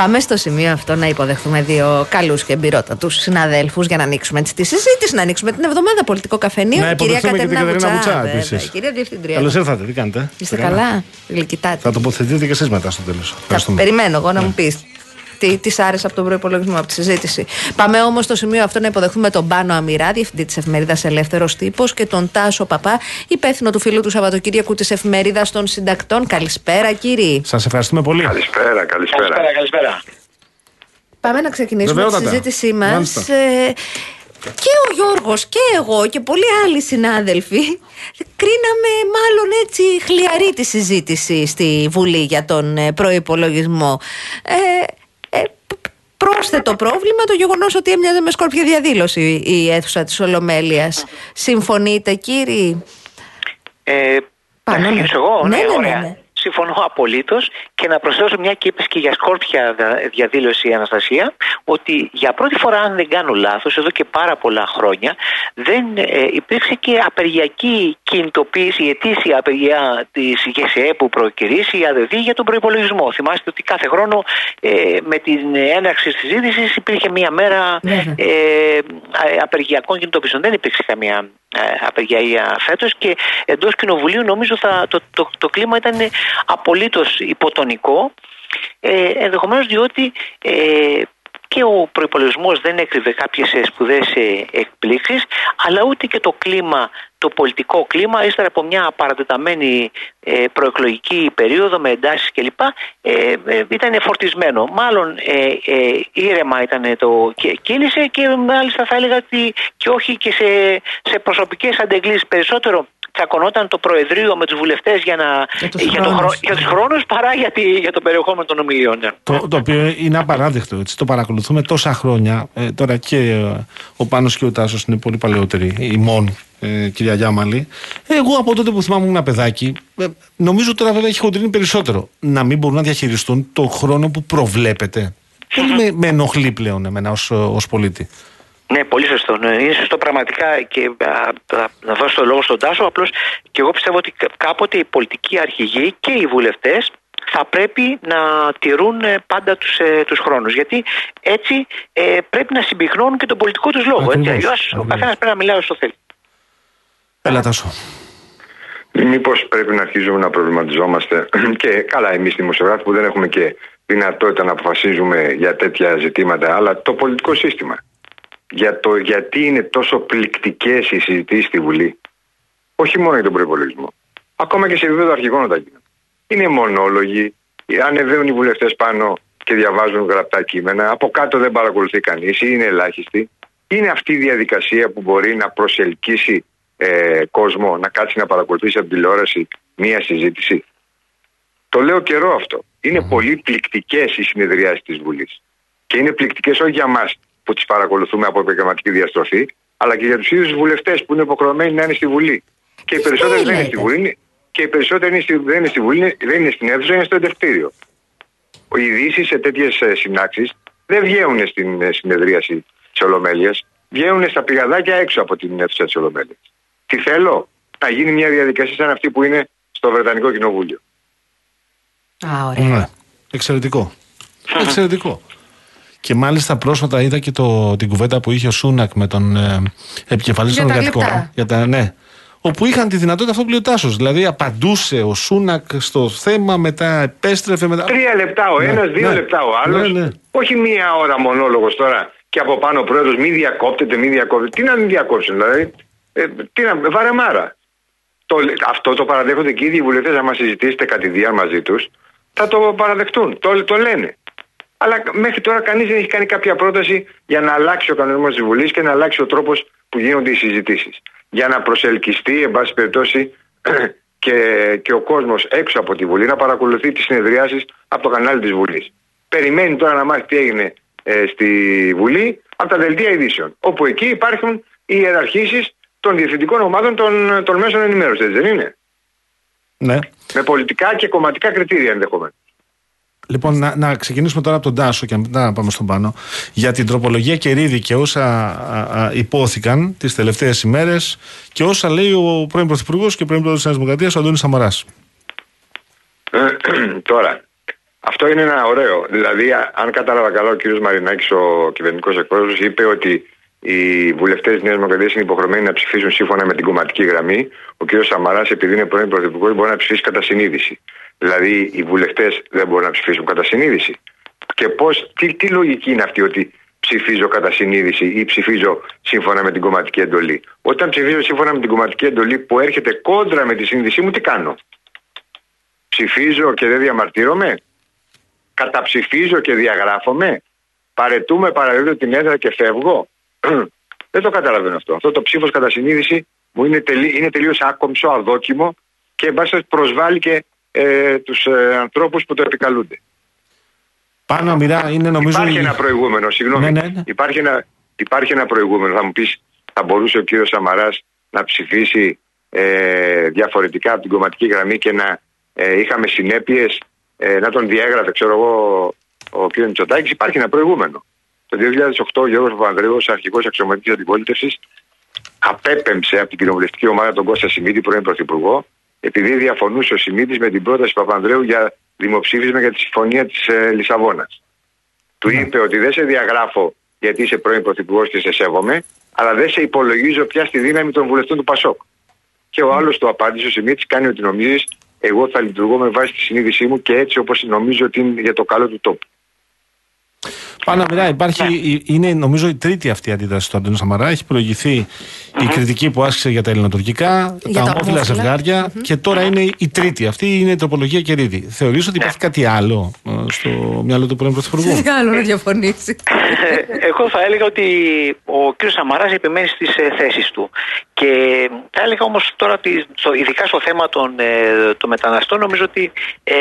Πάμε στο σημείο αυτό να υποδεχθούμε δύο καλούς και εμπειρότατους συναδέλφους για να ανοίξουμε έτσι τη συζήτηση, να ανοίξουμε την εβδομάδα πολιτικό καφενείο. Να υποδεχθούμε και την Κατερίνα Βουτσά, βέβαια, επίσης. η Κυρία Διευθυντρία. Καλώς ήρθατε, τι κάνετε. Είστε Τι κάνετε; καλά, γλυκητάτε. Θα τοποθετηθείτε και εσείς μετά στο τέλος. Θα περιμένω εγώ να μου πεις τι της άρεσε από τον προπολογισμό, από τη συζήτηση. Πάμε όμως στο σημείο αυτό να υποδεχθούμε τον Πάνο Αμυρά, διευθυντή της εφημερίδας Ελεύθερος Τύπος, και τον Τάσο Παπά, υπεύθυνο του φίλου του Σαββατοκύριακου της εφημερίδας των Συντακτών. Καλησπέρα, κύριοι. Σας ευχαριστούμε πολύ. Καλησπέρα, καλησπέρα. Καλησπέρα, καλησπέρα. Πάμε να ξεκινήσουμε τη Βεβαιότατα. συζήτησή μας. Μάλιστα. Ε, και ο Γιώργος και εγώ και πολλοί άλλοι συνάδελφοι κρίναμε μάλλον έτσι χλιαρή τη συζήτηση στη Βουλή για τον ε, προϋπολογισμό. Ε, ε, π- πρόσθετο πρόβλημα το γεγονός ότι έμοιαζε με σκόρπια διαδήλωση η αίθουσα της Ολομέλειας. Συμφωνείτε κύριοι; Ε, Πάνω, να ναι. αρχίσω εγώ, Ναι, ναι, ναι, ναι, ωραία. ναι. Συμφωνώ απολύτως και να προσθέσω μια και είπες και για σκόρπια δα- διαδήλωση η Αναστασία ότι για πρώτη φορά, αν δεν κάνω λάθος, εδώ και πάρα πολλά χρόνια δεν ε, υπήρξε και απεργιακή κινητοποίηση, η ετήσια απεργία της ΓΕΣΕ που προκυρήσει η ΑΔΔ για τον προπολογισμό. Θυμάστε ότι κάθε χρόνο ε, με την έναρξη της συζήτησης υπήρχε μια μέρα Βέβαια. ε, ε, απεργιακών κινητοποιήσεων. Δεν υπήρξε καμία ε, απεργία φέτος και εντός κοινοβουλίου νομίζω θα, το, το, το κλίμα ήταν απολύτως υποτονικό. Ε, Ενδεχομένως διότι ε, και ο προπολογισμό δεν έκρυβε κάποιες σπουδαίε εκπλήξεις, αλλά ούτε και το κλίμα, το πολιτικό κλίμα, ύστερα από μια παρατεταμένη ε, προεκλογική περίοδο με εντάσεις κλπ. Ε, ε, ήταν φορτισμένο. Μάλλον ε, ε, ήρεμα ήταν το και κύλησε και μάλιστα θα έλεγα ότι και όχι και σε, σε προσωπικές αντεγκλήσεις περισσότερο. Τσακωνόταν το Προεδρείο με τους βουλευτές για, να, Για τους για, το, χρόνους. χρο- για τους χρόνους παρά για, τη, για το περιεχόμενο των ομιλιών. ναι. Το, το οποίο είναι απαράδεκτο. Έτσι. Το παρακολουθούμε τόσα χρόνια. Ε, τώρα και ε, ο Πάνος και ο Τάσος είναι πολύ παλαιότεροι. Η μόνη, ε, κυρία Γιάμαλη. Εγώ από τότε που θυμάμαι ένα παιδάκι, ε, νομίζω τώρα βέβαια έχει χοντρίνει περισσότερο. Να μην μπορούν να διαχειριστούν το χρόνο που προβλέπεται. Πολύ με, με ενοχλεί πλέον εμένα ως, ως πολίτη. Ναι, πολύ σωστό. Ναι, είναι σωστό πραγματικά και α, θα- να δώσω το λόγο στον Τάσο. Απλώς και εγώ πιστεύω ότι κα- κάποτε οι πολιτικοί αρχηγοί και οι βουλευτές θα πρέπει να τηρούν ε, πάντα τους, ε, τους χρόνους γιατί έτσι ε, πρέπει να συμπυκνώνουν και τον πολιτικό τους λόγο έτσι, Ακριβώς, αλλιώς ο ακριβώς. καθένας πρέπει να μιλάει όσο θέλει Έλα Τάσο. Μήπως πρέπει να αρχίζουμε να προβληματιζόμαστε και καλά, εμείς δημοσιογράφοι που δεν έχουμε και δυνατότητα να αποφασίζουμε για τέτοια ζητήματα, αλλά το πολιτικό σύστημα. Για το γιατί είναι τόσο πληκτικές οι συζητήσεις στη Βουλή, όχι μόνο για τον προπολογισμό, ακόμα και σε επίπεδο αρχικών όταν γίνονται. Είναι μονόλογοι, ανεβαίνουν οι βουλευτές πάνω και διαβάζουν γραπτά κείμενα, από κάτω δεν παρακολουθεί κανείς ή είναι ελάχιστοι. Είναι αυτή η διαδικασία που μπορεί να προσελκύσει ε, κόσμο να κάτσει να παρακολουθήσει από τηλεόραση μία συζήτηση. Το λέω καιρό αυτό. Είναι πολύ πληκτικές οι συνεδριάσεις της Βουλής. Και είναι πληκτικές όχι για μας που τις παρακολουθούμε από επαγγελματική διαστροφή, αλλά και για τους ίδιους βουλευτές που είναι υποχρεωμένοι να είναι στη Βουλή. Και οι περισσότεροι δεν είναι στη λέτε. Βουλή, είναι- και οι περισσότεροι είναι στη- δεν είναι στη Βουλή, είναι- δεν είναι στην αίθουσα, είναι στο εντευτήριο. Οι ειδήσεις σε τέτοιες συνάξεις δεν βγαίνουν στην ε, συνεδρίαση της Ολομέλειας, βγαίνουν στα πηγαδάκια έξω από την αίθουσα της Ολομέλειας. Τι θέλω, να γίνει μια διαδικασία σαν αυτή που είναι στο Βρετανικό Κοινοβούλιο. Α, ωραία. Ναι. Εξαιρετικό. Εξαιρετικό. Και μάλιστα πρόσφατα είδα και το, την κουβέντα που είχε ο Σούνακ με τον ε, επικεφαλής Για των τα εργατικών. γλυπτά. Για τα, ναι. Όπου είχαν τη δυνατότητα αυτό που λέει ο Τάσος. Δηλαδή απαντούσε ο Σούνακ στο θέμα, μετά επέστρεφε. Μετά... Τρία λεπτά ο Ναι, ένας, δύο ναι. λεπτά ο άλλος. Ναι, ναι. Όχι μία ώρα μονόλογος τώρα και από πάνω ο πρόεδρος μη διακόπτεται, μη διακόπτεται. Τι να μην διακόψουν, δηλαδή. Ε, τι να, βαρεμάρα. Το, αυτό το παραδέχονται και οι ίδιοι βουλευτές, άμα συζητήσετε κατηδία μαζί τους, θα το παραδεχτούν. Το, το λένε. Αλλά μέχρι τώρα κανείς δεν έχει κάνει κάποια πρόταση για να αλλάξει ο κανονισμός της Βουλής και να αλλάξει ο τρόπος που γίνονται οι συζητήσεις. Για να προσελκυστεί, εν πάση περιπτώσει, και, και ο κόσμος έξω από τη Βουλή να παρακολουθεί τις συνεδριάσεις από το κανάλι της Βουλής. Περιμένει τώρα να μάθει τι έγινε ε, στη Βουλή από τα δελτία ειδήσεων. Όπου εκεί υπάρχουν οι ιεραρχήσεις των διευθυντικών ομάδων των, των μέσων ενημέρωσης, έτσι δεν είναι; Ναι. Με πολιτικά και κομματικά κριτήρια ενδεχομένως. Λοιπόν, να, να ξεκινήσουμε τώρα από τον Τάσο και μετά να πάμε στον πάνω. Για την τροπολογία Κερίδη και όσα α, α, υπόθηκαν τις τελευταίες ημέρες και όσα λέει ο πρώην Πρωθυπουργός και πρώην Πρόεδρος της Νέας Δημοκρατίας, ο Αντώνης Σαμαράς. Τώρα, αυτό είναι ένα ωραίο. Δηλαδή, α- αν κατάλαβα καλά, ο κ. Μαρινάκης, ο κυβερνητικός εκπρόσωπος, είπε ότι οι βουλευτές της Νέας Δημοκρατίας είναι υποχρεωμένοι να ψηφίσουν σύμφωνα με την κομματική γραμμή. Ο κ. Σαμαράς, επειδή είναι πρώην πρωθυπουργός, μπορεί να ψηφίσει κατά συνείδηση. Δηλαδή, οι βουλευτές δεν μπορούν να ψηφίσουν κατά συνείδηση. Και πώς, τι, τι λογική είναι αυτή ότι ψηφίζω κατά συνείδηση ή ψηφίζω σύμφωνα με την κομματική εντολή. Όταν ψηφίζω σύμφωνα με την κομματική εντολή που έρχεται κόντρα με τη συνείδησή μου, τι κάνω; Ψηφίζω και δεν διαμαρτύρομαι; Καταψηφίζω και διαγράφομαι; Παρετούμε, παραδίδω την έδρα και φεύγω; Δεν το καταλαβαίνω αυτό. Αυτό το ψήφος κατά συνείδηση μου είναι, τελεί, είναι τελείως άκομψο, αδόκιμο και εν πάση περιπτώσει, προσβάλλει και ε, τους ε, ανθρώπους που το επικαλούνται. Πάνω μοιρά είναι νομίζω. Υπάρχει η- ένα προηγούμενο, συγγνώμη. Ναι, ναι, ναι. Υπάρχει, ένα, υπάρχει ένα προηγούμενο. Θα μου πεις, θα μπορούσε ο κύριος Σαμαράς να ψηφίσει ε, διαφορετικά από την κομματική γραμμή και να ε, είχαμε συνέπειες ε, να τον διέγραφε, ξέρω εγώ, ο κ. Μητσοτάκης. Υπάρχει ένα προηγούμενο. Το 2008 ο Γιώργος Παπανδρέου, ως αρχηγός αξιωματικής αντιπολίτευσης, απέπεμψε από την κοινοβουλευτική ομάδα τον Κώστα Σιμίτη, πρώην Πρωθυπουργό, επειδή διαφωνούσε ο Σιμίτης με την πρόταση Παπανδρέου για δημοψήφισμα για τη συμφωνία της ε, Λισαβόνας. Του είπε ότι δεν σε διαγράφω γιατί είσαι πρώην Πρωθυπουργός και σε σέβομαι, αλλά δεν σε υπολογίζω πια στη δύναμη των βουλευτών του Πασόκ. Και ο άλλος του απάντησε, ο Σιμίτης κάνει ότι νομίζεις, εγώ θα λειτουργώ με βάση τη συνείδησή μου και έτσι όπως νομίζω ότι είναι για το καλό του τόπου. Πάνω μοιρά υπάρχει, η- είναι νομίζω η τρίτη αυτή αντίδραση του Αντώνη Σαμαρά. Έχει προηγηθεί η κριτική που άσκησε για τα ελληνοτουρκικά, Για τα τα ομόφυλα ομόφυλα. ζευγάρια και τώρα είναι η τρίτη. Αυτή είναι η τροπολογία Κερίδη. Θεωρείς ότι υπάρχει κάτι άλλο ε, στο μυαλό του πρώην Πρωθυπουργού; Τι άλλο να διαφωνήσει. Ε, Εγώ θα έλεγα ότι ο κ. Σαμαράς επιμένει στις ε, θέσεις του. Και θα έλεγα όμως τώρα ότι στο, ειδικά στο θέμα των, ε, των μεταναστών νομίζω ότι ε,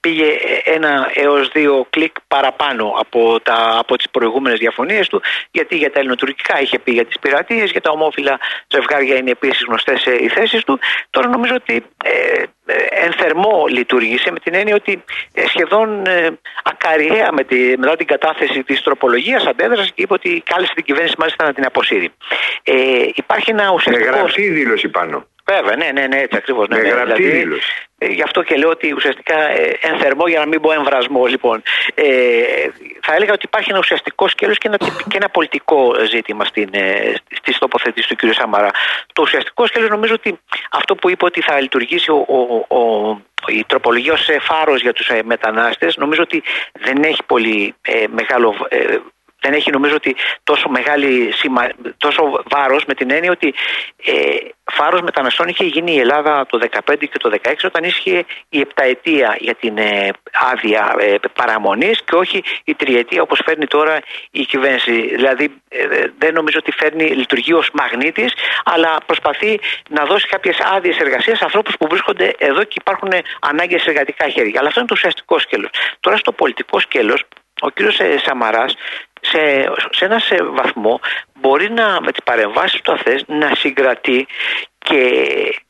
πήγε ένα έως δύο κλικ παραπάνω από, τα, από τις προηγούμενες διαφωνίες του γιατί για τα ελληνοτουρκικά είχε πει για τις πειρατείες, για τα ομόφυλα ζευγάρια είναι επίσης γνωστές ε, οι θέσεις του. Τώρα νομίζω ότι ε, ε, εν θερμό λειτουργήσε με την έννοια ότι ε, σχεδόν ε, ακαριέα με τη, μετά την κατάθεση της τροπολογίας αντέδρασε και είπε ότι κάλεσε την κυβέρνηση μάλιστα να την αποσύρει. Ε, υπάρχει ένα Με ουσιαστικό... γραπτή δήλωση πάνω. Βέβαια, ναι, ναι, ναι, έτσι ακριβώς. Ναι, Με ναι, γραπτή δηλαδή, δήλωση. ε, γι' αυτό και λέω ότι ουσιαστικά ε, εν θερμό, για να μην πω εμβρασμό, λοιπόν. Ε, θα έλεγα ότι υπάρχει ένα ουσιαστικό σκέλος και, ένα τυπ- και ένα πολιτικό ζήτημα στην, ε, στις τοποθετήσεις του κ. Σαμαρά. Το ουσιαστικό σκέλος νομίζω ότι αυτό που είπε ότι θα λειτουργήσει ο, ο, ο- η τροπολογία ως ε, φάρος για τους ε, μετανάστες νομίζω ότι δεν έχει πολύ ε, μεγάλο ε, δεν έχει νομίζω ότι τόσο μεγάλη σημα... τόσο βάρος με την έννοια ότι ε, φάρος μεταναστών είχε γίνει η Ελλάδα το 2015 και το 2016 όταν ίσχυε η επταετία για την ε, άδεια ε, παραμονής και όχι η τριετία όπως φέρνει τώρα η κυβέρνηση. Δηλαδή ε, δεν νομίζω ότι φέρνει λειτουργεί ως μαγνήτης αλλά προσπαθεί να δώσει κάποιες άδειες εργασίας σε ανθρώπους που βρίσκονται εδώ και υπάρχουν ανάγκες σε εργατικά χέρια. Αλλά αυτό είναι το ουσιαστικό σκέλος. Τώρα στο πολιτικό σκέλος ο κύριος ε, Σαμαράς σε, σε ένα σε βαθμό μπορεί να με τις παρεμβάσεις του αυτές να συγκρατεί και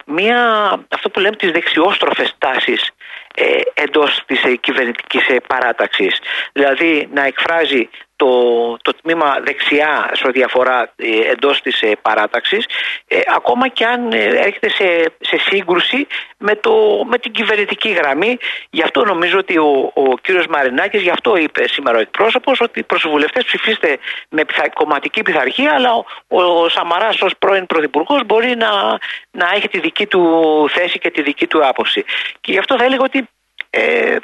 μία, αυτό που λέμε τις δεξιόστροφες τάσεις ε, εντός της ε, κυβερνητικής ε, παράταξης. Δηλαδή να εκφράζει το, το τμήμα δεξιά σε διαφορά ε, εντός της ε, παράταξης ε, ακόμα και αν ε, έρχεται σε, σε σύγκρουση με, το, με την κυβερνητική γραμμή. Γι' αυτό νομίζω ότι ο, ο κύριος Μαρινάκης γι' αυτό είπε σήμερα ο εκπρόσωπος ότι προς τους βουλευτές ψηφίστε με πιθα- κομματική πειθαρχία αλλά ο, ο Σαμαράς ως πρώην πρωθυπουργός μπορεί να, να έχει τη δική του θέση και τη δική του άποψη. Και γι' αυτό θα έλεγα ότι ε,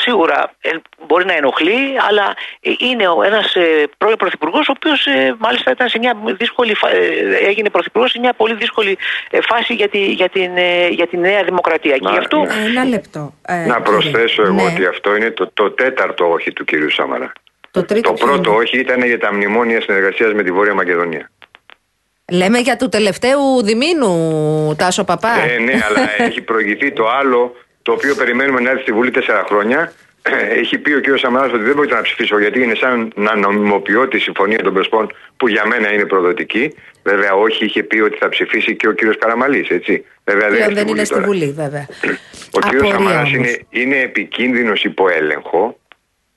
σίγουρα ε, μπορεί να ενοχλεί, αλλά ε, είναι ο ένας ε, πρώην πρωθυπουργός, ο οποίος ε, μάλιστα ήταν σε μια δύσκολη, φα- ε, έγινε πρωθυπουργός σε μια πολύ δύσκολη ε, φάση για, τη, για, την, ε, για την Νέα Δημοκρατία. και Μα, γι' αυτό ναι. Ένα λεπτό. Ε, Να κύριε. προσθέσω εγώ Ναι. ότι αυτό είναι το, το τέταρτο όχι του κυρίου Σάμαρα. Το τρίτο. Το ποιο πρώτο είναι; όχι ήταν για τα μνημόνια συνεργασίας με τη Βόρεια Μακεδονία. Λέμε για του τελευταίου διμήνου, Τάσο Παπά. Ε, ναι, αλλά έχει προηγηθεί το άλλο, το οποίο περιμένουμε να έρθει στη Βουλή τέσσερα χρόνια. Έχει πει ο κ. Σαμαράς ότι δεν μπορείτε να ψηφίσω γιατί είναι σαν να νομιμοποιώ τη συμφωνία των Πρεσπών που για μένα είναι προδοτική. Βέβαια, όχι, είχε πει ότι θα ψηφίσει και ο κ. Καραμαλής, έτσι. Βέβαια, Πλέον είναι δεν είναι στη τώρα. Βουλή, βέβαια. Ο κ. Απορία Σαμαράς όμως. είναι, είναι επικίνδυνος υπό έλεγχο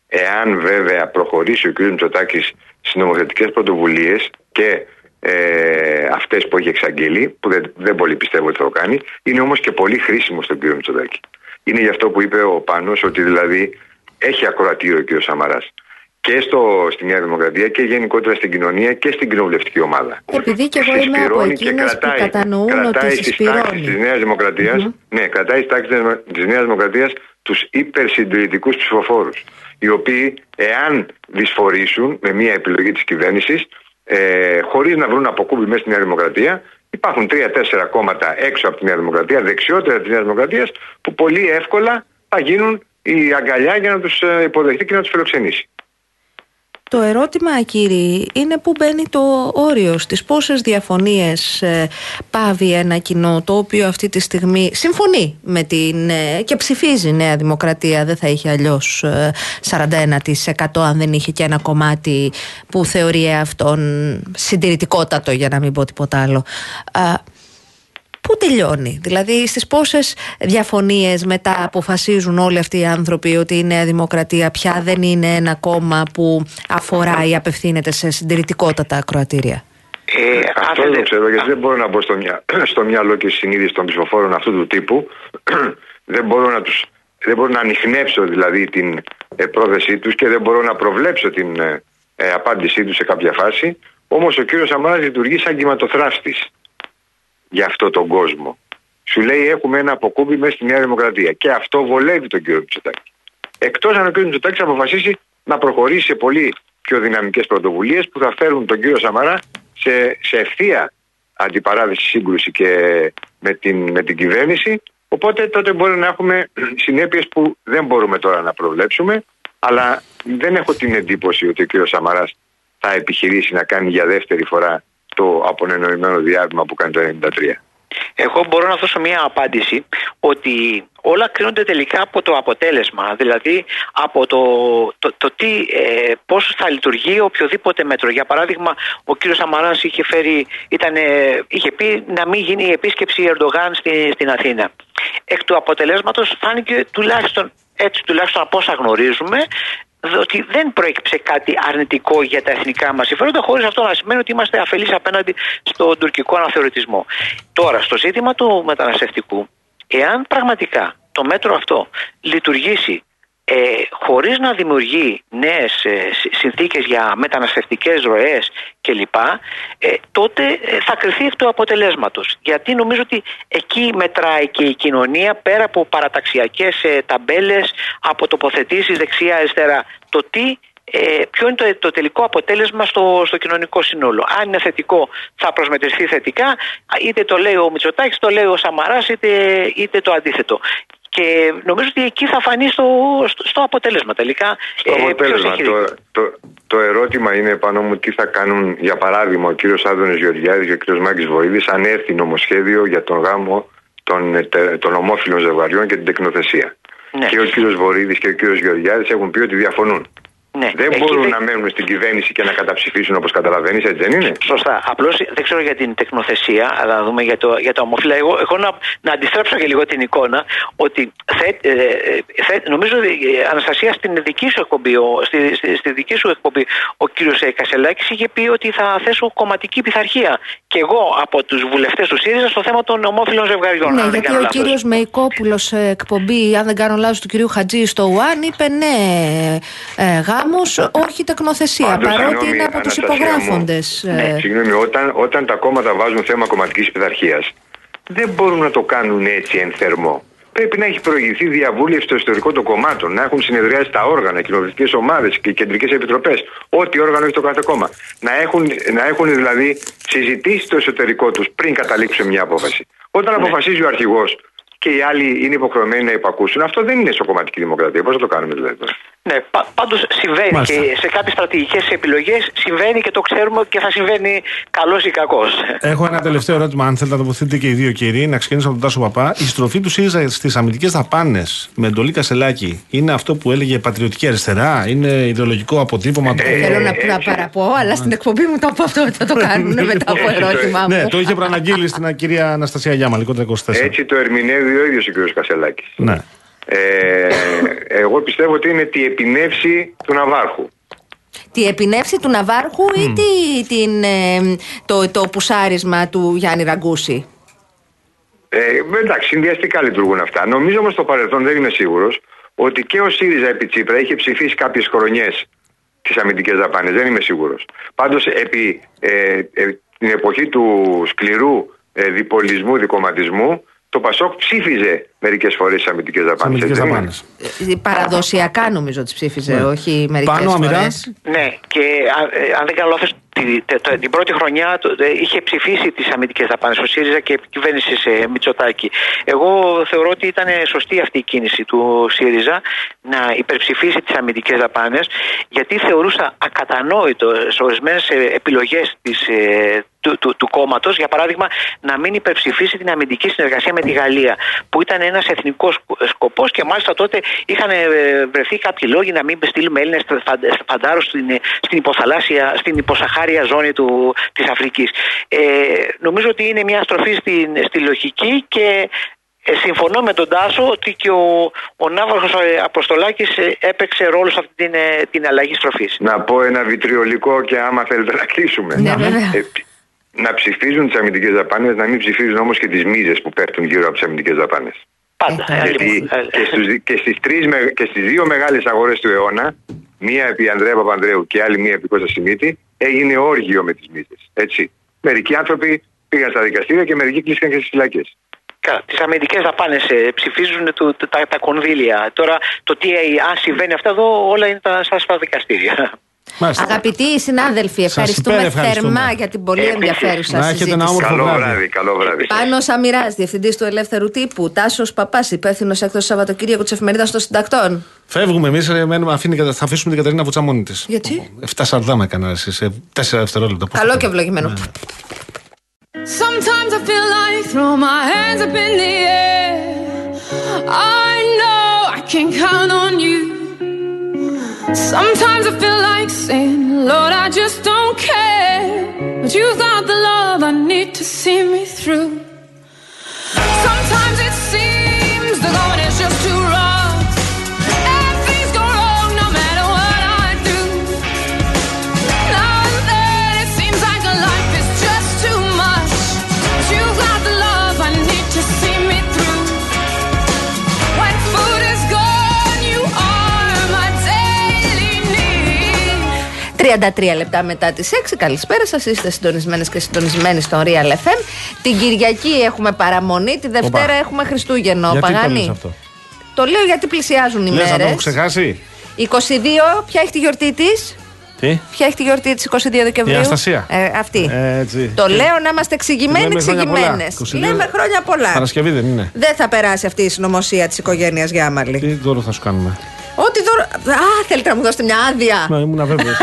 εάν βέβαια προχωρήσει ο κ. Μητσοτάκης στις νομοθετικές πρωτοβουλίες και ε, αυτές που έχει εξαγγείλει, που δεν, δεν πολύ πιστεύω ότι θα το κάνει, είναι όμως και πολύ χρήσιμο στον κ. Μητσοτάκη. Είναι γι' αυτό που είπε ο Πάνος ότι δηλαδή έχει ακροατήριο ο κ. Σαμαράς και στο, στη Νέα Δημοκρατία και γενικότερα στην κοινωνία και στην κοινοβουλευτική ομάδα. Επειδή και εγώ είμαι από Συσπηρώνει και εκείνες που κρατάει, κατανοούν κρατάει ότι στις τάξεις της συσπηρώνει. Νέας Δημοκρατίας, ναι, κρατάει στις τάξεις της Νέας Δημοκρατίας τους υπερσυντηρητικούς ψηφοφόρους, οι οποίοι εάν δυσφορήσουν με μια επιλογή της κυβέρνησης, ε, χωρίς να βρουν αποκούμπη μέσα στη Νέα Δημοκρατία, υπάρχουν τρία-τέσσερα κόμματα έξω από τη Νέα Δημοκρατία, δεξιότερα της Νέας Δημοκρατίας, που πολύ εύκολα θα γίνουν η αγκαλιά για να τους ε, υποδεχτεί και να τους φιλοξενήσει. Το ερώτημα, κύριε, είναι πού μπαίνει το όριο, στις πόσες διαφωνίες ε, πάβει ένα κοινό το οποίο αυτή τη στιγμή συμφωνεί με την ε, και ψηφίζει Νέα Δημοκρατία, δεν θα είχε αλλιώς ε, 41% αν δεν είχε και ένα κομμάτι που θεωρεί αυτόν συντηρητικότατο για να μην πω τίποτα άλλο. Α, Πού τελειώνει, δηλαδή στις πόσες διαφωνίες μετά αποφασίζουν όλοι αυτοί οι άνθρωποι ότι η Νέα Δημοκρατία πια δεν είναι ένα κόμμα που αφορά ή απευθύνεται σε συντηρητικότατα ακροατήρια; Ε, αν Αυτό δεν θέλετε- το ξέρω γιατί δεν μπορώ να μπω στο, μυα... στο μυαλό και στη συνείδηση των ψηφοφόρων αυτού του τύπου. δεν μπορώ να τους δεν μπορώ να ανοιχνεύσω δηλαδή την ε, πρόθεσή τους και δεν μπορώ να προβλέψω την ε, ε, απάντησή τους σε κάποια φάση. Όμως ο κύριος Σαμάρας λειτουργεί σαν κυματοθράφτης για αυτό τον κόσμο. Σου λέει έχουμε ένα αποκούμπι μέσα στη Νέα Δημοκρατία και αυτό βολεύει τον κύριο Μητσοτάκη. Εκτός αν ο κύριος Μητσοτάκης αποφασίσει να προχωρήσει σε πολύ πιο δυναμικές πρωτοβουλίες που θα φέρουν τον κύριο Σαμαρά σε, σε ευθεία αντιπαράθεση σύγκρουση και με την, με την κυβέρνηση. Οπότε τότε μπορεί να έχουμε συνέπειες που δεν μπορούμε τώρα να προβλέψουμε αλλά δεν έχω την εντύπωση ότι ο κύριος Σαμαράς θα επιχειρήσει να κάνει για δεύτερη φορά το απονενοημένο διάβημα που κάνει το 1993. Εγώ μπορώ να δώσω μια απάντηση ότι όλα κρίνονται τελικά από το αποτέλεσμα, δηλαδή από το, το, το τι, ε, πώς θα λειτουργεί οποιοδήποτε μέτρο. Για παράδειγμα, ο κύριος Σαμαράς είχε, φέρει, ήταν, είχε πει να μην γίνει η επίσκεψη Ερντογάν στη, στην Αθήνα. Εκ του αποτελέσματος φάνηκε τουλάχιστον έτσι τουλάχιστον από όσα γνωρίζουμε ότι δεν προέκυψε κάτι αρνητικό για τα εθνικά μας συμφέροντα, χωρίς αυτό να σημαίνει ότι είμαστε αφελείς απέναντι στον τουρκικό αναθεωρητισμό. Τώρα, στο ζήτημα του μεταναστευτικού, εάν πραγματικά το μέτρο αυτό λειτουργήσει ε, χωρίς να δημιουργεί νέες ε, συ- συνθήκες για μεταναστευτικές ροές κλπ, ε, τότε ε, θα κρυθεί εκ του αποτελέσματος. Γιατί νομίζω ότι εκεί μετράει και η κοινωνία πέρα από παραταξιακές ε, ταμπέλες, από τοποθετήσεις δεξιά-αριστερά. Το τι ε, ποιο είναι το, το τελικό αποτέλεσμα στο, στο κοινωνικό σύνολο. Αν είναι θετικό, θα προσμετρηθεί θετικά, είτε το λέει ο Μητσοτάκης, το λέει ο Σαμαράς, είτε, είτε το αντίθετο. Και νομίζω ότι εκεί θα φανεί στο, στο, στο αποτέλεσμα τελικά. Το ε, ποιος αποτέλεσμα. έχει Το, δίκιο. το, το ερώτημα είναι πάνω μου τι θα κάνουν, για παράδειγμα, ο κύριος Άδωνης Γεωργιάδης και ο κύριος Μάκης Βοήδης αν έρθει νομοσχέδιο για τον γάμο των, ε, τε- των ομόφυλων ζευγαριών και την τεκνοθεσία. Ναι. Και ο κύριος Βορύδης και ο κύριος Γεωργιάδης έχουν πει ότι διαφωνούν. Ναι. Δεν Εκεί μπορούν δεν- να μένουν στην κυβέρνηση και να καταψηφίσουν όπως καταλαβαίνεις, έτσι δεν είναι; Σωστά. Απλώς δεν ξέρω για την τεκνοθεσία, αλλά να δούμε για, το, για τα ομοφυλά. Εγώ, εγώ να, να αντιστρέψω και λίγο την εικόνα ότι θε, ε, ε, θε- νομίζω ότι ε, Αναστασία στην δική σου εκπομπή, ο- στη, στη, στη δική σου εκπομπή, ο κύριος Κασελάκης είχε πει ότι θα θέσω κομματική πειθαρχία. Και εγώ από τους βουλευτές του ΣΥΡΙΖΑ στο θέμα των ομόφυλων ζευγαριών. Ναι, αν δεν γιατί κάνω ο λάθος. κύριος Μεϊκόπουλος σε εκπομπή, αν δεν κάνω λάθος, του κυρίου Χατζή στο ΟΑΝ είπε ναι, ε, γάμο, όχι τεκνοθεσία. Πάντως, παρότι συγγνώμη, είναι από τους Αναστασία μου, υπογράφοντες. Ναι, συγγνώμη, όταν, όταν τα κόμματα βάζουν θέμα κομματικής πειθαρχίας, δεν μπορούν να το κάνουν έτσι εν θερμό. Πρέπει να έχει προηγηθεί διαβούλευση στο εσωτερικό των κομμάτων, να έχουν συνεδριάσει τα όργανα, κοινοβουλευτικές ομάδες και κεντρικές επιτροπές. Ό,τι όργανο έχει το κάθε κόμμα. Να έχουν, να έχουν δηλαδή συζητήσει το εσωτερικό τους πριν καταλήξουν σε μια απόφαση. Όταν αποφασίζει ο αρχηγός και οι άλλοι είναι υποχρεωμένοι να υπακούσουν, αυτό δεν είναι σοκομματική δημοκρατία. Πώς θα το κάνουμε δηλαδή. τώρα; Ναι, πα, πάντως συμβαίνει Μάλιστα. και σε κάποιες στρατηγικές επιλογές συμβαίνει και το ξέρουμε και θα συμβαίνει καλός ή κακός. Έχω ένα τελευταίο ερώτημα, αν θέλετε να τοποθετείτε και οι δύο κύριοι. Να ξεκινήσω από τον Τάσο Παπά. Η στροφή του ΣΥΡΙΖΑ στις αμυντικές δαπάνες με εντολή Κασελάκη είναι αυτό που έλεγε πατριωτική αριστερά, είναι ιδεολογικό αποτύπωμα. του- Θέλω να, να έτσι. παραπώ, αλλά στην εκπομπή μου το, αυτό θα το κάνουν μετά από Έτσι το- ερώτημά μου. ναι, το είχε προαναγγείλει στην κυρία Αναστασία Γιάμα, λιγότερα 24. Έτσι το ερμηνεύει ο ίδιος ο κ. Κασελάκης. Ναι. Ε, εγώ πιστεύω ότι είναι τη επινεύση του Ναβάρχου. Τη επινεύση του Ναβάρχου ή τη, την, ε, το, το πουσάρισμα του Γιάννη Ραγκούση; Ε, εντάξει, συνδυαστικά λειτουργούν αυτά. Νομίζω όμως στο παρελθόν δεν είμαι σίγουρος ότι και ο ΣΥΡΙΖΑ επί Τσίπρα είχε ψηφίσει κάποιες χρονιές τις αμυντικές δαπάνες. Δεν είμαι σίγουρος. Πάντως, επί ε, ε, την εποχή του σκληρού ε, διπολισμού, δικοματισμού, το Πασόκ ψήφιζε μερικές φορές τι αμυντικέ Τι δαπάνε. αμυντικέ δαπάνες. Ε, Παραδοσιακά νομίζω τις ψήφιζε, όχι μερικές Πάνω, Αμυρά; φορές. Ναι, και αν, ε, αν δεν κάνω λάθος, τη- τε- το- την πρώτη χρονιά το- ε, είχε ψηφίσει τις αμυντικές δαπάνες ο ΣΥΡΙΖΑ και κυβέρνηση σε Μητσοτάκη. Εγώ θεωρώ ότι ήταν σωστή αυτή η κίνηση του ΣΥΡΙΖΑ να υπερψηφίσει τις αμυντικές δαπάνες, γιατί θεωρούσα ακατανόητο σε ορισμένες επιλογές του, του, του κόμματος, για παράδειγμα, να μην υπερψηφίσει την αμυντική συνεργασία με τη Γαλλία, που ήταν ένας εθνικός σκοπός και μάλιστα τότε είχαν ε, βρεθεί κάποιοι λόγοι να μην στείλουμε Έλληνες φαντάρους στην, ε, στην υποθαλάσσια, στην υποσαχάρια ζώνη του, της Αφρικής. Ε, νομίζω ότι είναι μια στροφή στην, στη λογική και ε, συμφωνώ με τον Τάσο ότι και ο, ο Ναύαρχος ε, Αποστολάκης ε, έπαιξε ρόλο σε αυτή την, ε, την αλλαγή στροφής. Να πω ένα βιτριολικό και άμα θέλετε να κλείσουμε. Ναι, βέβαια. Ε, να ψηφίζουν τις αμυντικές δαπάνες, να μην ψηφίζουν όμως και τις μίζες που πέφτουν γύρω από τις αμυντικές δαπάνες. Πάντα. Ε, Ε, Γιατί λοιπόν, ε, και, στους, και, στις τρεις, με- και στις δύο μεγάλες αγορές του αιώνα, μία επί Ανδρέα Παπανδρέου και άλλη μία επί Κώστα Σιμίτη, έγινε όργιο με τις μύθες. Έτσι. Μερικοί άνθρωποι πήγαν στα δικαστήρια και μερικοί κλείστηκαν και στις φυλακές. Καλά, τις αμυντικέ δαπάνες ψηφίζουν το, το- τα, τα κονδύλια. Τώρα, το τι ε, αν συμβαίνει αυτά εδώ, όλα είναι τα, στα, στα δικαστήρια. Μάλιστα. Αγαπητοί συνάδελφοι, ευχαριστούμε υπερευχαριστούμε. θερμά για την πολύ Επίσης, ενδιαφέρουσα να έχετε συζήτηση. ένα όμορφο Καλό βράδυ. βράδυ, καλό βράδυ. Πάνο Αμυρά, διευθυντής του Ελεύθερου Τύπου. Τάσος Παπάς, υπεύθυνος έκτο Σαββατοκύριακου της εφημερίδας των Συντακτών. Φεύγουμε εμείς, θα αφήσουμε την Κατερίνα Βουτσά μόνη της. Γιατί; 7 σαρδάμα έκανα εσύ σε 4 δευτερόλεπτα. Πώς Καλό το και κάνω. ευλογημένο. Sometimes I feel like throw my hands up in the air. I know I can count on you. Sometimes I feel like saying, Lord, I just don't care. But you've got the love I need to see me through. Sometimes it seems the going 33 λεπτά μετά τις 6. Καλησπέρα σας. Είστε συντονισμένες και συντονισμένοι στον Real FM. Την Κυριακή έχουμε παραμονή. Τη Δευτέρα Οπα. έχουμε Χριστούγεννο. Γιατί το Παγάνη. λες αυτό; Το λέω γιατί πλησιάζουν οι Λες να το μέρες. έχω ξεχάσει; 22, ποια έχει τη γιορτή της; Τι; Ποια έχει τη γιορτή της 22 Δεκεμβρίου; Η Αναστασία. Ε, αυτή. Έτσι. Το λέω να είμαστε εξηγημένοι, Λέμε χρόνια πολλά. εξηγημένες. 22 Λέμε χρόνια πολλά. Παρασκευή δεν είναι. Δεν θα περάσει αυτή η συνωμοσία της οικογένειας Γιάμαλη. Τι δώρο θα σου κάνουμε; Ό,τι δώρο. Α, θέλετε να μου δώσετε μια άδεια. Να ήμουν βέβαιος.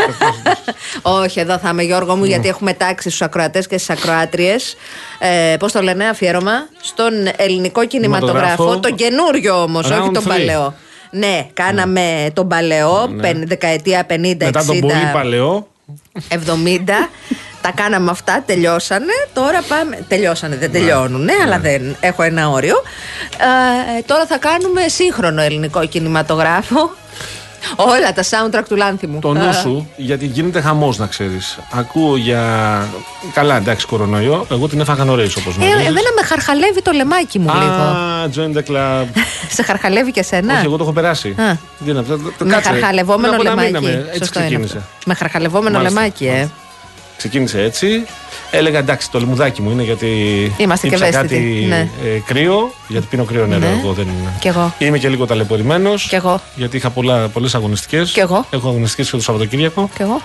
Όχι, εδώ θα είμαι Γιώργο μου, Ναι. γιατί έχουμε τάξει στους ακροατές και στις ακροάτριες. Ε, Πώς το λένε, αφιέρωμα; Στον ελληνικό κινηματογράφο. Κινηματογράφο. Τον καινούριο όμως, όχι Round τον three. παλαιό. Ναι, κάναμε τον παλαιό, πεν- δεκαετία 50, 60, Μετά τον πολύ παλαιό. 70. Τα κάναμε αυτά, τελειώσανε. Τώρα πάμε. Τελειώσανε, δεν τελειώνουν, ναι, αλλά δεν έχω ένα όριο. Ε, τώρα θα κάνουμε σύγχρονο ελληνικό κινηματογράφο. Όλα τα soundtrack του Λάνθιμου. Το νου σου, γιατί γίνεται χαμός να ξέρεις. Ακούω για. Καλά, εντάξει, κορονοϊό. Εγώ την έφαγα νωρίς όπως Ε, εμένα με χαρχαλεύει το λεμάκι μου λίγο. Α, join the club. Σε χαρχαλεύει και σένα. Όχι, εγώ το έχω περάσει. Α. Τι είναι αυτό, το- το- με κάτσε. χαρχαλευόμενο Πριν από ένα λεμάκι. μήνα με- Έτσι Σωστό είναι ξεκίνησε. αυτό. Με χαρχαλευόμενο Μάλιστα, λεμάκι, ε. Ξεκίνησε έτσι. Έλεγα εντάξει, το λιμουδάκι μου είναι γιατί. Είμαστε και ήψα ευαίσθητοι, κάτι ναι. ε, κρύο, γιατί πίνω κρύο νερό. Ναι. Εγώ δεν είναι. Κι εγώ. Είμαι και λίγο ταλαιπωρημένος. Κι εγώ. Γιατί είχα πολλές αγωνιστικές. Κι εγώ. Έχω αγωνιστικές και το Σαββατοκύριακο. Κι εγώ.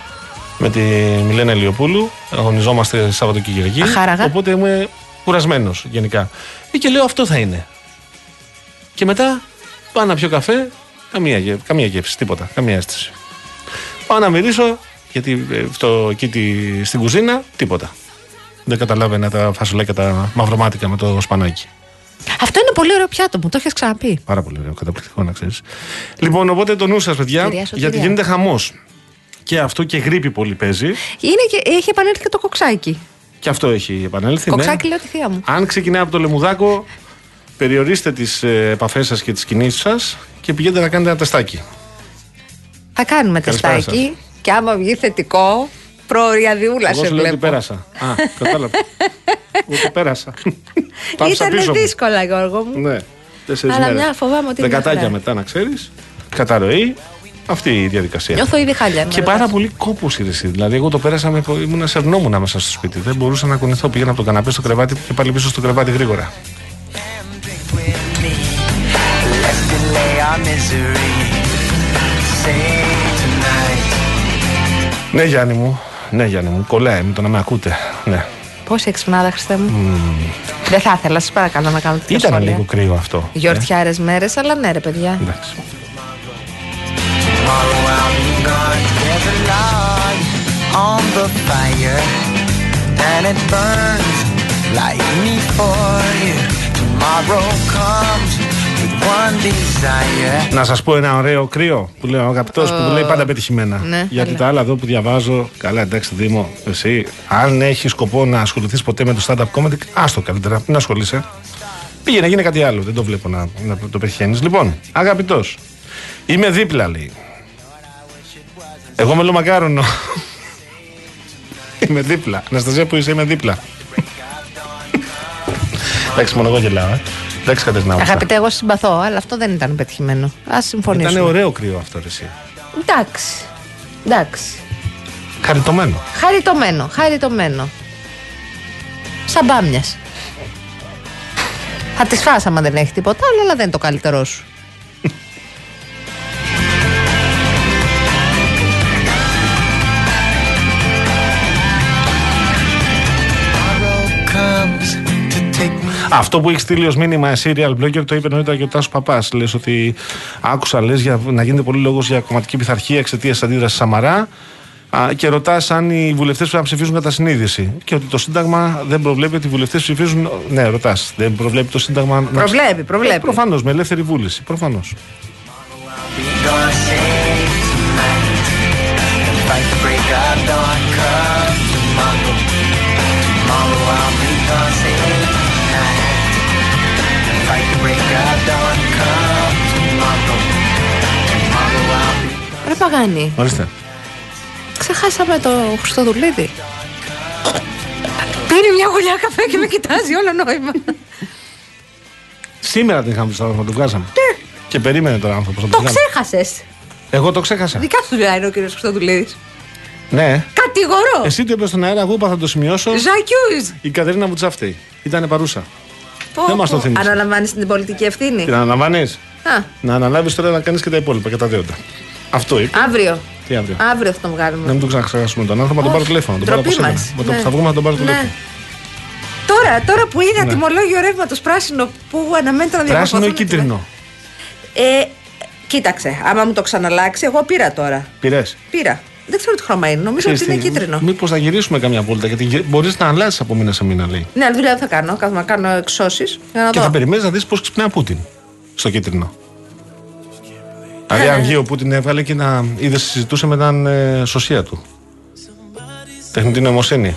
Με τη Μιλένα Ηλιοπούλου. Αγωνιζόμαστε Σαββατοκύριακη. Αχάραγα. Οπότε είμαι κουρασμένος γενικά. Ε, και λέω αυτό θα είναι. Και μετά πάω να πιω καφέ. Καμία, γε- καμία γεύση, τίποτα. Καμία αίσθηση. Πάω να μυρίσω, γιατί ε, αυτό εκεί τη- στην κουζίνα, τίποτα. Δεν καταλάβαινα τα φασολάκια τα μαυρομάτικα με το σπανάκι. Αυτό είναι πολύ ωραίο πιάτο μου, το έχεις ξαναπεί. Πάρα πολύ ωραίο, καταπληκτικό να ξέρεις. Λοιπόν, οπότε το νου σας, παιδιά, Κυρία Σωτηρία. γιατί γίνεται χαμός. Και αυτό και γρήπη πολύ παίζει. Είναι και, έχει επανέλθει και το κοξάκι. Και αυτό έχει επανέλθει. ναι. Κοξάκι λέω τη θεία μου. Αν ξεκινάει από το λεμουδάκο, περιορίστε τις ε, επαφές σας και τις κινήσεις σας και πηγαίνετε να κάνετε ένα τεστάκι. Θα κάνουμε Καλησπέρα τεστάκι και άμα βγει θετικό, προοριαδιούλα Εγώ σε σου λέω ότι βλέπω. πέρασα. Α, κατάλαβα. Εγώ πέρασα. Τα άφησα Ήταν πίσω μου. δύσκολα, Γιώργο μου. Ναι, τέσσερις Αλλά μέρες. μια φοβάμαι ότι είναι Δεκατάκια χαρά. μετά, να ξέρεις. Καταρροή. Αυτή η διαδικασία. Νιώθω ήδη χάλια. Και πάρα πολύ κόπος η ρεσί. Δηλαδή, εγώ το πέρασα με. ήμουν σερνόμουν μέσα στο σπίτι. Δεν μπορούσα να κουνηθώ. Πήγαινα από το καναπέ στο κρεβάτι και πάλι πίσω στο κρεβάτι γρήγορα. Let's delay our misery. Say tonight. Ναι, Γιάννη μου. ναι, Γιάννη μου, κολλάει με το να με ακούτε. Ναι. Πόση εξυπνάδα, Χριστέ μου; Δεν θα ήθελα, σας παρακαλώ να κάνω τέτοια Ήταν σχόλια. λίγο κρύο αυτό. Γιορτιάρες μέρες, αλλά ναι, ρε παιδιά. Ε, εντάξει. Tomorrow I'll be gone. There's a log on the fire, and it burns like me for you. Tomorrow comes with one desire. Να σας πω ένα ωραίο κρύο που λέει ο αγαπητό που του λέει πάντα πετυχημένα. ναι, Γιατί έλα. τα άλλα εδώ που διαβάζω, καλά εντάξει Δήμο, εσύ, αν έχεις σκοπό να ασχοληθείς ποτέ με το stand-up comedy, άστο καλύτερα, μην ασχολείσαι. Πήγαινε, γίνει κάτι άλλο. Δεν το βλέπω να, να το πετυχαίνεις. Λοιπόν, αγαπητός, είμαι δίπλα, λέει. Εγώ με μακάρονο. είμαι δίπλα. Αναστασία που είσαι, είμαι δίπλα. εντάξει, μόνο εγώ γελάω, ε. Εντάξει, Κατερίνα. μου. Αγαπητέ, εγώ συμπαθώ, αλλά αυτό δεν ήταν πετυχημένο. Α συμφωνήσουμε. Ήταν ωραίο κρύο αυτό, ρε, εσύ. Εντάξει. Εντάξει. Χαριτωμένο. Χαριτωμένο, χαριτωμένο. Σαν μπάμιας. Θα τη φας άμα δεν έχεις τίποτα άλλο, αλλά δεν είναι το καλύτερό σου. Αυτό που έχεις στείλει ως μήνυμα serial blogger το είπε νωρίτερα και ο Τάσος Παπάς. Λες ότι άκουσα λες, για να γίνεται πολύ λόγος για κομματική πειθαρχία εξαιτίας της αντίδρασης Σαμαρά α, και ρωτάς αν οι βουλευτές πρέπει να ψηφίζουν κατά συνείδηση. Και ότι το Σύνταγμα δεν προβλέπει ότι οι βουλευτές ψηφίζουν. Ναι, ρωτάς. Δεν προβλέπει το Σύνταγμα. να- Προβλέπει, προβλέπει. Προφανώς, με ελεύθερη βούληση. Προφανώς. Be gone save tonight. And fight the break of dawn. Come I'll be Ρε Παγάνη, Ορίστε. ξεχάσαμε το Χριστοδουλίδη. Πήρε μια γουλιά καφέ και με κοιτάζει όλο νόημα. Σήμερα την είχαμε στο να τον βγάζαμε. Και περίμενε τώρα άνθρωπος να το τον βγάλει. ξέχασες. Εγώ το ξέχασα. Δικά σου δουλειά είναι ο κύριος Χριστοδουλίδης. Ναι. Κατηγορώ. Εσύ το είπες στον αέρα, εγώ είπα θα το σημειώσω. Ζακιούζ. Η Κατερίνα Βουτσαφτή. Ήταν παρούσα. Δεν μας το θύμισες. Αναλαμβάνεις την πολιτική ευθύνη; Την αναλαμβάνεις; Α, Να αναλάβεις τώρα να κάνεις και τα υπόλοιπα και τα δέοντα. Αυτό είπε. αύριο. Τι αύριο; Αύριο θα τον Να βγάλουμε. μην το ξαναξεχάσουμε τον άνθρωπο, να τον πάρω Όχι, τηλέφωνο. να τον πάρω ντροπή από σένα. μας. Με το που Ναι. θα βγούμε να τον πάρω Ναι. τηλέφωνο. Τώρα, τώρα που είδα Ναι. τιμολόγιο ρεύματος πράσινο που αναμένεται να Πράσινο ή διαμορφωθούν. κίτρινο; Ε, κοίταξε, άμα μου το ξαναλλάξει, εγώ πήρα τώρα. Πήρες; Πήρα. Δεν ξέρω τι χρώμα είναι. Νομίζω ότι είναι κίτρινο. Μήπως θα γυρίσουμε καμιά βόλτα, γιατί μπορείς να αλλάζεις από μήνα σε μήνα, λέει. Ναι, δουλειά δεν θα κάνω. Κάθομαι να κάνω εξώσεις για να Και δω. θα περιμένεις να δεις πώς ξυπνάει ο Πούτιν στο κίτρινο. Δηλαδή, αν βγει ο Πούτιν, έβγαλε και να είδε συζητούσε με την ε, σωσία του. Τεχνητή νοημοσύνη.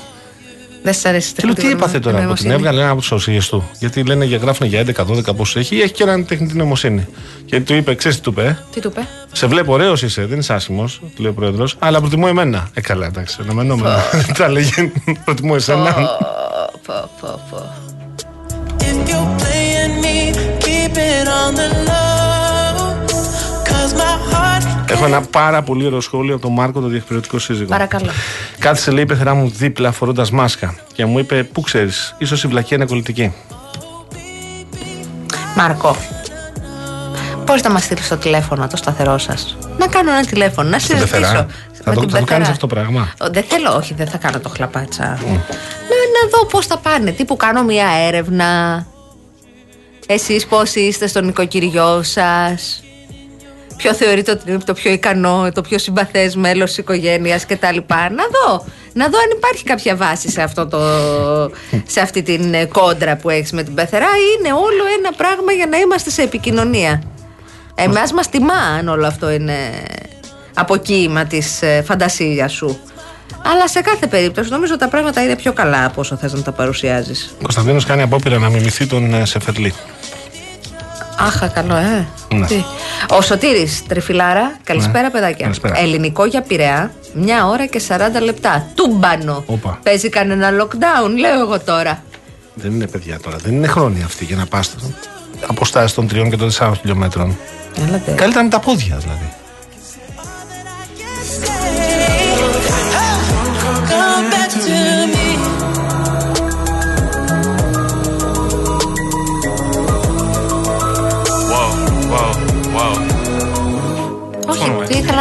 Δεν σα αρέσει η Και λέω τι τεχνητή έπαθε τώρα που την νοημοσύνη; έβγαλε ένα από τους οσίε του; Γιατί λένε για γράφουν για 11-12 πόσου έχει, έχει και έναν τεχνητή νοημοσύνη. Και του είπε, ξέρεις τι του είπε, ε; Τι του είπε; Σε βλέπω ωραίος είσαι, δεν είσαι άσχημος, του λέει ο πρόεδρος, αλλά προτιμώ εμένα. Ε, καλά, εντάξει, αναμενόμενο. Τα λέγε, προτιμώ εσένα. Πω, πω, πω. Έχω ένα πάρα πολύ ωραίο σχόλιο από τον Μάρκο, τον διεκπαιρεωτικό σύζυγο. Παρακαλώ. Κάθισε, λέει, η πεθερά μου δίπλα φορώντας μάσκα. Και μου είπε, Πού ξέρεις, ίσως η βλακία είναι κολλητική. Μάρκο. Πώς να μας στείλεις το τηλέφωνο το σταθερό σας; Να κάνω ένα τηλέφωνο, να Στην συζητήσω. πεθερά; Θα με το, την θα το κάνει πεθερά. αυτό το πράγμα; Ο, Δεν θέλω, όχι, δεν θα κάνω το χλαπάτσα. Να, να δω πώς θα πάνε. Τι που κάνω μια έρευνα. Εσείς πώς είστε στο νοικοκυριό σας; Ποιο θεωρείτε ότι είναι το πιο ικανό, το πιο συμπαθές μέλος της οικογένειας κτλ. Να δω. Να δω αν υπάρχει κάποια βάση σε, αυτό το, σε αυτή την ε, κόντρα που έχεις με την πεθερά ή είναι όλο ένα πράγμα για να είμαστε σε επικοινωνία. Εμάς μας τιμά αν όλο αυτό είναι αποκοίημα της ε, φαντασίας σου. Αλλά σε κάθε περίπτωση νομίζω τα πράγματα είναι πιο καλά από όσο θες να τα παρουσιάζεις. Κωνσταντίνος κάνει απόπειρα να μιμηθεί τον ε, Σεφερλί. Άχα, καλό, ε. Ναι. Τι. Ο Σωτήρης Τρεφιλάρα, καλησπέρα παιδάκια. Καλησπέρα. Ελληνικό για Πειραιά, μια ώρα και 40 λεπτά. Τούμπανο. Όπα. Παίζει κανένα lockdown, λέω εγώ τώρα. Δεν είναι παιδιά τώρα, δεν είναι χρόνια αυτή για να πας αποστάσεις των τριών και των τεσσάρων χιλιόμετρων. Έλατε. Καλύτερα με τα πόδια δηλαδή.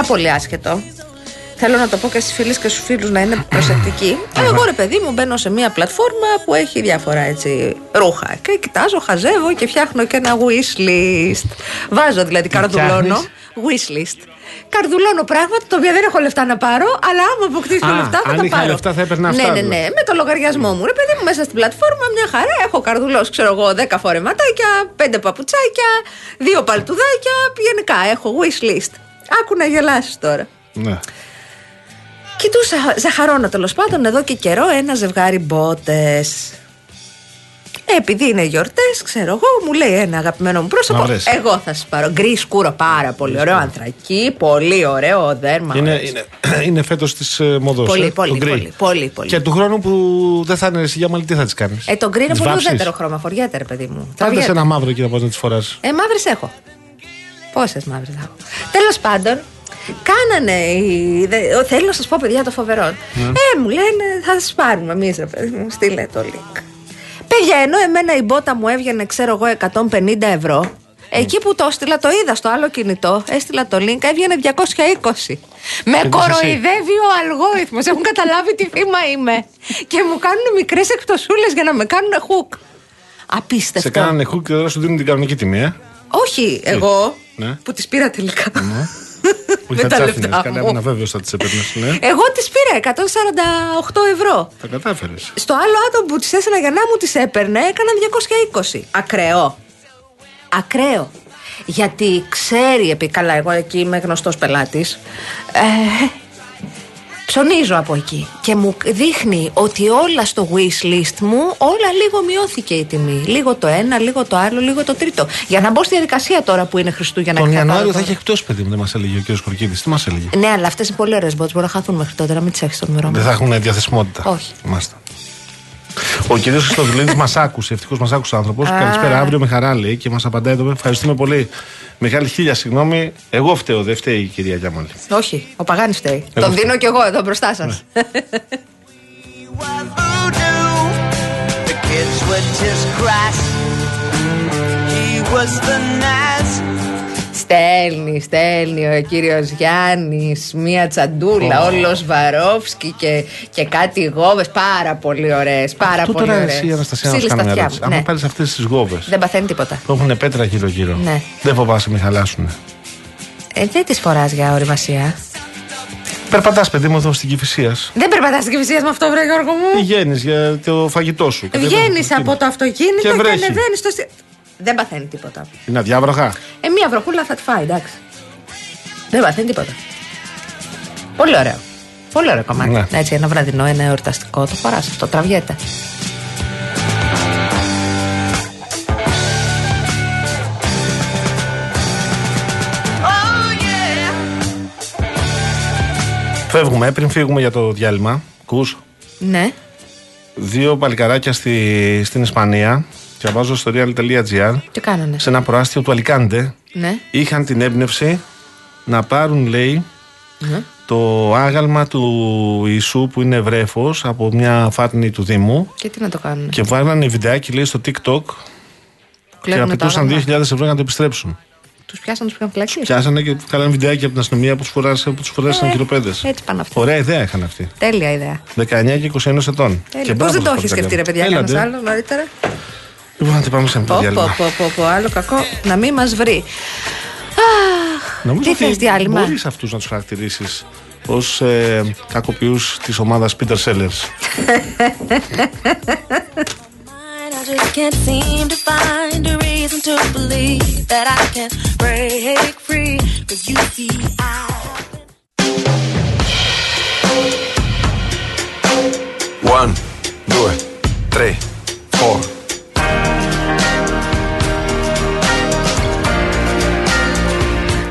Πάρα πολύ άσχετο. Θέλω να το πω και στις φίλες και στους φίλους να είναι προσεκτικοί. Εγώ ρε παιδί μου μπαίνω σε μια πλατφόρμα που έχει διάφορα έτσι ρούχα. Και κοιτάζω, χαζεύω και φτιάχνω και ένα wishlist. Βάζω δηλαδή, καρδουλώνω. Wishlist. Καρδουλώνω πράγματα τα οποία δεν έχω λεφτά να πάρω, αλλά άμα αποκτήσω Α, λεφτά θα αν τα είχα πάρω. λεφτά θα έπαιρνα αυτά, Ναι, ναι, δηλαδή. ναι. Με το λογαριασμό μου. Ρε παιδί μου μέσα στην πλατφόρμα μια χαρά. Έχω καρδουλώσει, ξέρω εγώ, 10 φορεματάκια, 5 παπουτσάκια, 2 παλτουδάκια. Γενικά έχω wishlist. Άκου να γελάσεις τώρα. Ναι. Κοιτούσα ζαχαρώνω τέλος πάντων εδώ και καιρό ένα ζευγάρι μπότες. Επειδή είναι γιορτές, ξέρω εγώ, μου λέει ένα αγαπημένο μου πρόσωπο. Να βρες. Εγώ θα σας πάρω. Γκρις σκούρο, πάρα πολύ ωραίο. Ανθρακί, πολύ ωραίο δέρμα. Είναι, ωραίος. είναι, είναι φέτος της μοδό. Πολύ, πολύ, πολύ, πολύ, πολύ. Και του χρόνου που δεν θα είναι εσύ για μαλλί, τι θα τις κάνεις; Ε, το γκρι είναι πολύ ουδέτερο χρώμα. Χωριέται, ρε παιδί μου. Άντε Τραβιέται. σε ένα μαύρο εκεί να πα να τις φοράς. Ε, μαύρες έχω. Πόσες μαύρες έχω. Τέλος πάντων, κάνανε. οι- δε- Θέλω να σας πω, παιδιά, το φοβερό. Ε, μου λένε, θα σας πάρουμε εμείς, ρε παιδί μου, στείλε το link. Παιδιά, ενώ εμένα η μπότα μου έβγαινε, ξέρω εγώ, 150 ευρώ, εκεί που το έστειλα, το είδα στο άλλο κινητό, έστειλα το link, έβγαινε 220. Με εσύ. κοροϊδεύει ο αλγόριθμος, έχουν καταλάβει τι θύμα είμαι. Και μου κάνουν μικρές εκπτωσούλες για να με κάνουν hook. Απίστευτο. Σε κάνανε χουκ και τώρα σου δίνουν την κανονική τιμή, ε; Όχι, εγώ Ναι. που τις πήρα τελικά. Όχι, Με θα τα τι λεφτά άφηνε. Καλά, μου. ήμουν βέβαιο θα τις έπαιρνες. Ναι. Εγώ τις πήρα 148 ευρώ. Τα κατάφερες. Στο άλλο άτομο που τις έστειλα για να μου τις έπαιρνε έκαναν 220. Ακραίο. Ακραίο. Γιατί ξέρει, επί καλά, εγώ εκεί είμαι γνωστός πελάτης, ε, ψωνίζω από εκεί και μου δείχνει ότι όλα στο wish list μου όλα λίγο μειώθηκε η τιμή. Λίγο το ένα, λίγο το άλλο, λίγο το τρίτο. Για να μπω στη διαδικασία τώρα που είναι Χριστούγεννα Τον και θα Ιανουάριο πάρω θα το- έχει εκτός παιδί μου, δεν μας έλεγε ο κ. Κορκίδης. Τι μας έλεγε; Ναι, αλλά αυτές είναι πολύ ωραίες μπότ. Μπορεί να χαθούν μέχρι τότε, να μην τις έχεις στο νούμερό Δεν μου. θα έχουν διαθεσιμότητα. Όχι. Μάλιστα. Ο κ. Χριστοδουλίδη μας άκουσε, ευτυχώς μας άκουσε ο άνθρωπος. Α. Καλησπέρα, αύριο με χαρά λέει και μας απαντάει εδώ. Ευχαριστούμε πολύ. Μεγάλη χίλια συγγνώμη. Εγώ φταίω, δεν φταίει η κυρία Γιάμαλη. Όχι, ο Παγάνης φταίει. Εγώ Τον φταίω. δίνω κι εγώ εδώ μπροστά σας. Ναι. The kids were just crass. He was the nice. στέλνει, στέλνει ο κύριος Γιάννης μία τσαντούλα, Ω. όλο Βαρόφσκι και, και κάτι γόβες. Πάρα πολύ ωραίες. Πάρα Αυτό πολύ τώρα ωραίε. εσύ η Αναστασία να σου κάνει μια ερώτηση. Ναι. Αν πάρεις αυτές τις γόβες Δεν παθαίνει τίποτα. που έχουν πέτρα γύρω-γύρω, Ναι. δεν φοβάσαι μη χαλάσουν. Ε, δεν τις φοράς για οριμασία. Περπατάς, παιδί μου, εδώ στην Κυφυσίας. Δεν περπατάς στην κυφυσίας με αυτό, βρε Γιώργο μου. Πηγαίνεις για το φαγητό σου. Βγαίνεις από το αυτοκίνητο Και και, βρέχει. ανεβαίνεις στο. Στι- Δεν παθαίνει τίποτα. Είναι αδιάβροχα; Ε, μία βροχούλα θα τη φάει, εντάξει. Δεν παθαίνει τίποτα. Πολύ ωραίο. Πολύ ωραίο κομμάτι. Ναι. Έτσι, ένα βραδινό, ένα εορταστικό. Το φορά αυτό, τραβιέται. Oh yeah. Φεύγουμε, ε, πριν φύγουμε για το διάλειμμα. Κούς. Ναι. Δύο παλικαράκια στη, στην Ισπανία. Διαβάζω στο real.gr. Τι κάνανε. Σε ένα προάστιο του Αλικάντε. Ναι. Είχαν την έμπνευση να πάρουν, λέει, Ναι. το άγαλμα του Ιησού που είναι βρέφος από μια φάτνη του Δήμου. Και τι να το κάνουν. Και βάλανε βιντεάκι, λέει, στο TikTok και Κλέβουνε το απαιτούσαν άγαλμα. 2.000 ευρώ για να το επιστρέψουν. Τους πιάσαν, τους πήγαν φυλακή; Πιάσανε και κάνανε βιντεάκι από την αστυνομία που τους φοράσαν Ε, χειροπέδες. Έτσι πάνε αυτά. Ωραία ιδέα είχαν αυτοί. Τέλεια ιδέα. 19 και 21 ετών. Τέλεια. Πώς μπράβο δεν το στα έχεις σκεφτεί, ρε παιδιά, Έλαντε. κανένας άλλο νωρίτερα; Λοιπόν, να την πάμε σε ένα Πω, πω, διάλειμμα. πω, πω, πω, άλλο κακό να μην μας βρει. Αχ, Νομίζω τι θες ότι διάλειμμα; Μπορείς αυτούς να τους χαρακτηρίσεις ως ε, κακοποιούς της ομάδας Peter Sellers. I just can't seem to find a reason to believe that I can break free. Cause you see, I. One, due, tre, four.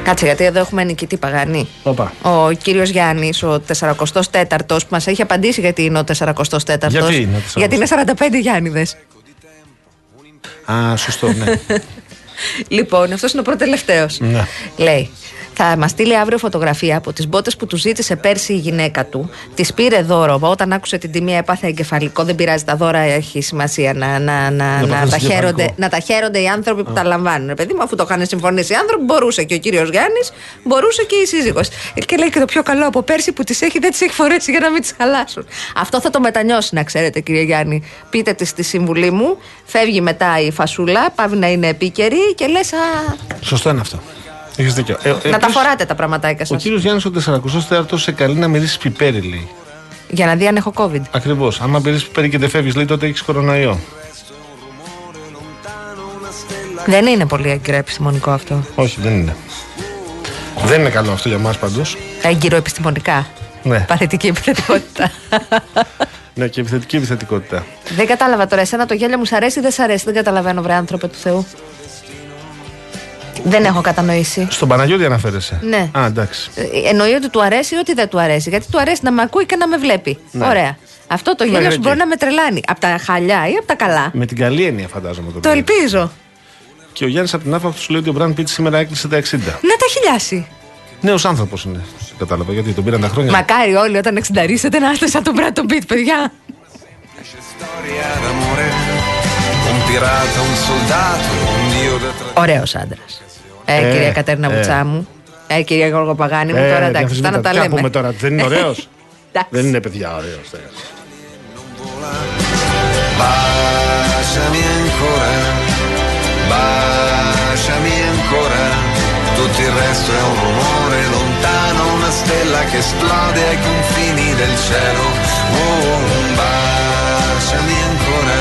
Κάτσε, γιατί εδώ έχουμε νικητή Παγανή. Οπα. Ο κύριος Γιάννης, ο 44ο που μας έχει απαντήσει γιατί είναι ο 44ο. Γιατί είναι ο 44ος; Γιατί είναι 45 Γιάννηδες. Α, σωστό, ναι. λοιπόν, αυτός είναι ο πρώτος τελευταίος. ναι. Λέει, θα μας στείλει αύριο φωτογραφία από τις μπότες που τους ζήτησε πέρσι η γυναίκα του. Τη πήρε δώρο. Όταν άκουσε την τιμή, έπαθε εγκεφαλικό. Δεν πειράζει, τα δώρα έχει σημασία να, να, να, να, πάθεις τα, εγκεφαλικό. χαίρονται, να τα χαίρονται οι άνθρωποι που τα λαμβάνουν. Ρε Παιδί μου, αφού το είχαν συμφωνήσει οι άνθρωποι, μπορούσε και ο κύριος Γιάννης, μπορούσε και η σύζυγος. Και λέει και το πιο καλό από πέρσι που τις έχει, δεν τις έχει φορέσει για να μην τις χαλάσουν. Αυτό θα το μετανιώσει, να ξέρετε, κύριε Γιάννη. Πείτε της στη συμβουλή μου, φεύγει μετά η φασούλα, πάβει να είναι επίκαιρη και λες, α, Σωστό είναι αυτό. Έχεις δίκιο. Ε, να τα επίσης, φοράτε τα πραγματάκια Ο σας. κύριος Γιάννης ο 44ο σε καλεί να μυρίσει πιπέρι, λέει. Για να δει αν έχω COVID. Ακριβώς. Άμα μυρίσει πιπέρι και δεν φεύγεις, λέει τότε έχεις κορονοϊό. Δεν είναι πολύ έγκυρο επιστημονικό αυτό. Όχι, δεν είναι. Δεν είναι καλό αυτό για μας πάντως. Έγκυρο επιστημονικά. Ναι. Παθητική επιθετικότητα. ναι, και επιθετική επιθετικότητα. δεν κατάλαβα τώρα. Εσένα το γέλιο μου σ' αρέσει ή δεν σ' αρέσει; Δεν καταλαβαίνω, βρε άνθρωπε του Θεού. Δεν έχω κατανοήσει. Στον Παναγιώτη αναφέρεσαι. Ναι. Α, εντάξει. Ε, Εννοεί ότι του αρέσει ή ότι δεν του αρέσει. Γιατί του αρέσει να με ακούει και να με βλέπει. Ναι. Ωραία. Αυτό το γέλιο Μέχρι σου μπορεί εκεί. να με τρελάνει. Από τα χαλιά ή από τα καλά. Με την καλή έννοια φαντάζομαι το Το παιδί. ελπίζω. Και ο Γιάννης από την άφα του λέει ότι ο Μπραν Πίτς σήμερα έκλεισε τα 60. Να τα χιλιάσει. Νέος άνθρωπος είναι. Κατάλαβα γιατί τον πήραν τα χρόνια. Μακάρι όλοι όταν εξενταρίσετε να είστε σαν τον Μπράτο Μπιτ, παιδιά. Storia d'amore, un pirata, un soldato, un dio da tra... Ωραίος άντρας. Ε, Ε, κυρία Κατέρινα ε. Βουτσά μου. Ε, κυρία Γιώργο Παγάνη μου, Ε, τώρα εντάξει, αυτά διαφυσβήτητα. να τα Τι να λέμε. πούμε τώρα, δεν είναι ωραίος. Εντάξει. δεν είναι παιδιά ωραίος. Baciami ancora, baciami ancora. Tutto il resto è un rumore lontano, una stella che esplode ai confini del cielo. Oh, baciami ancora,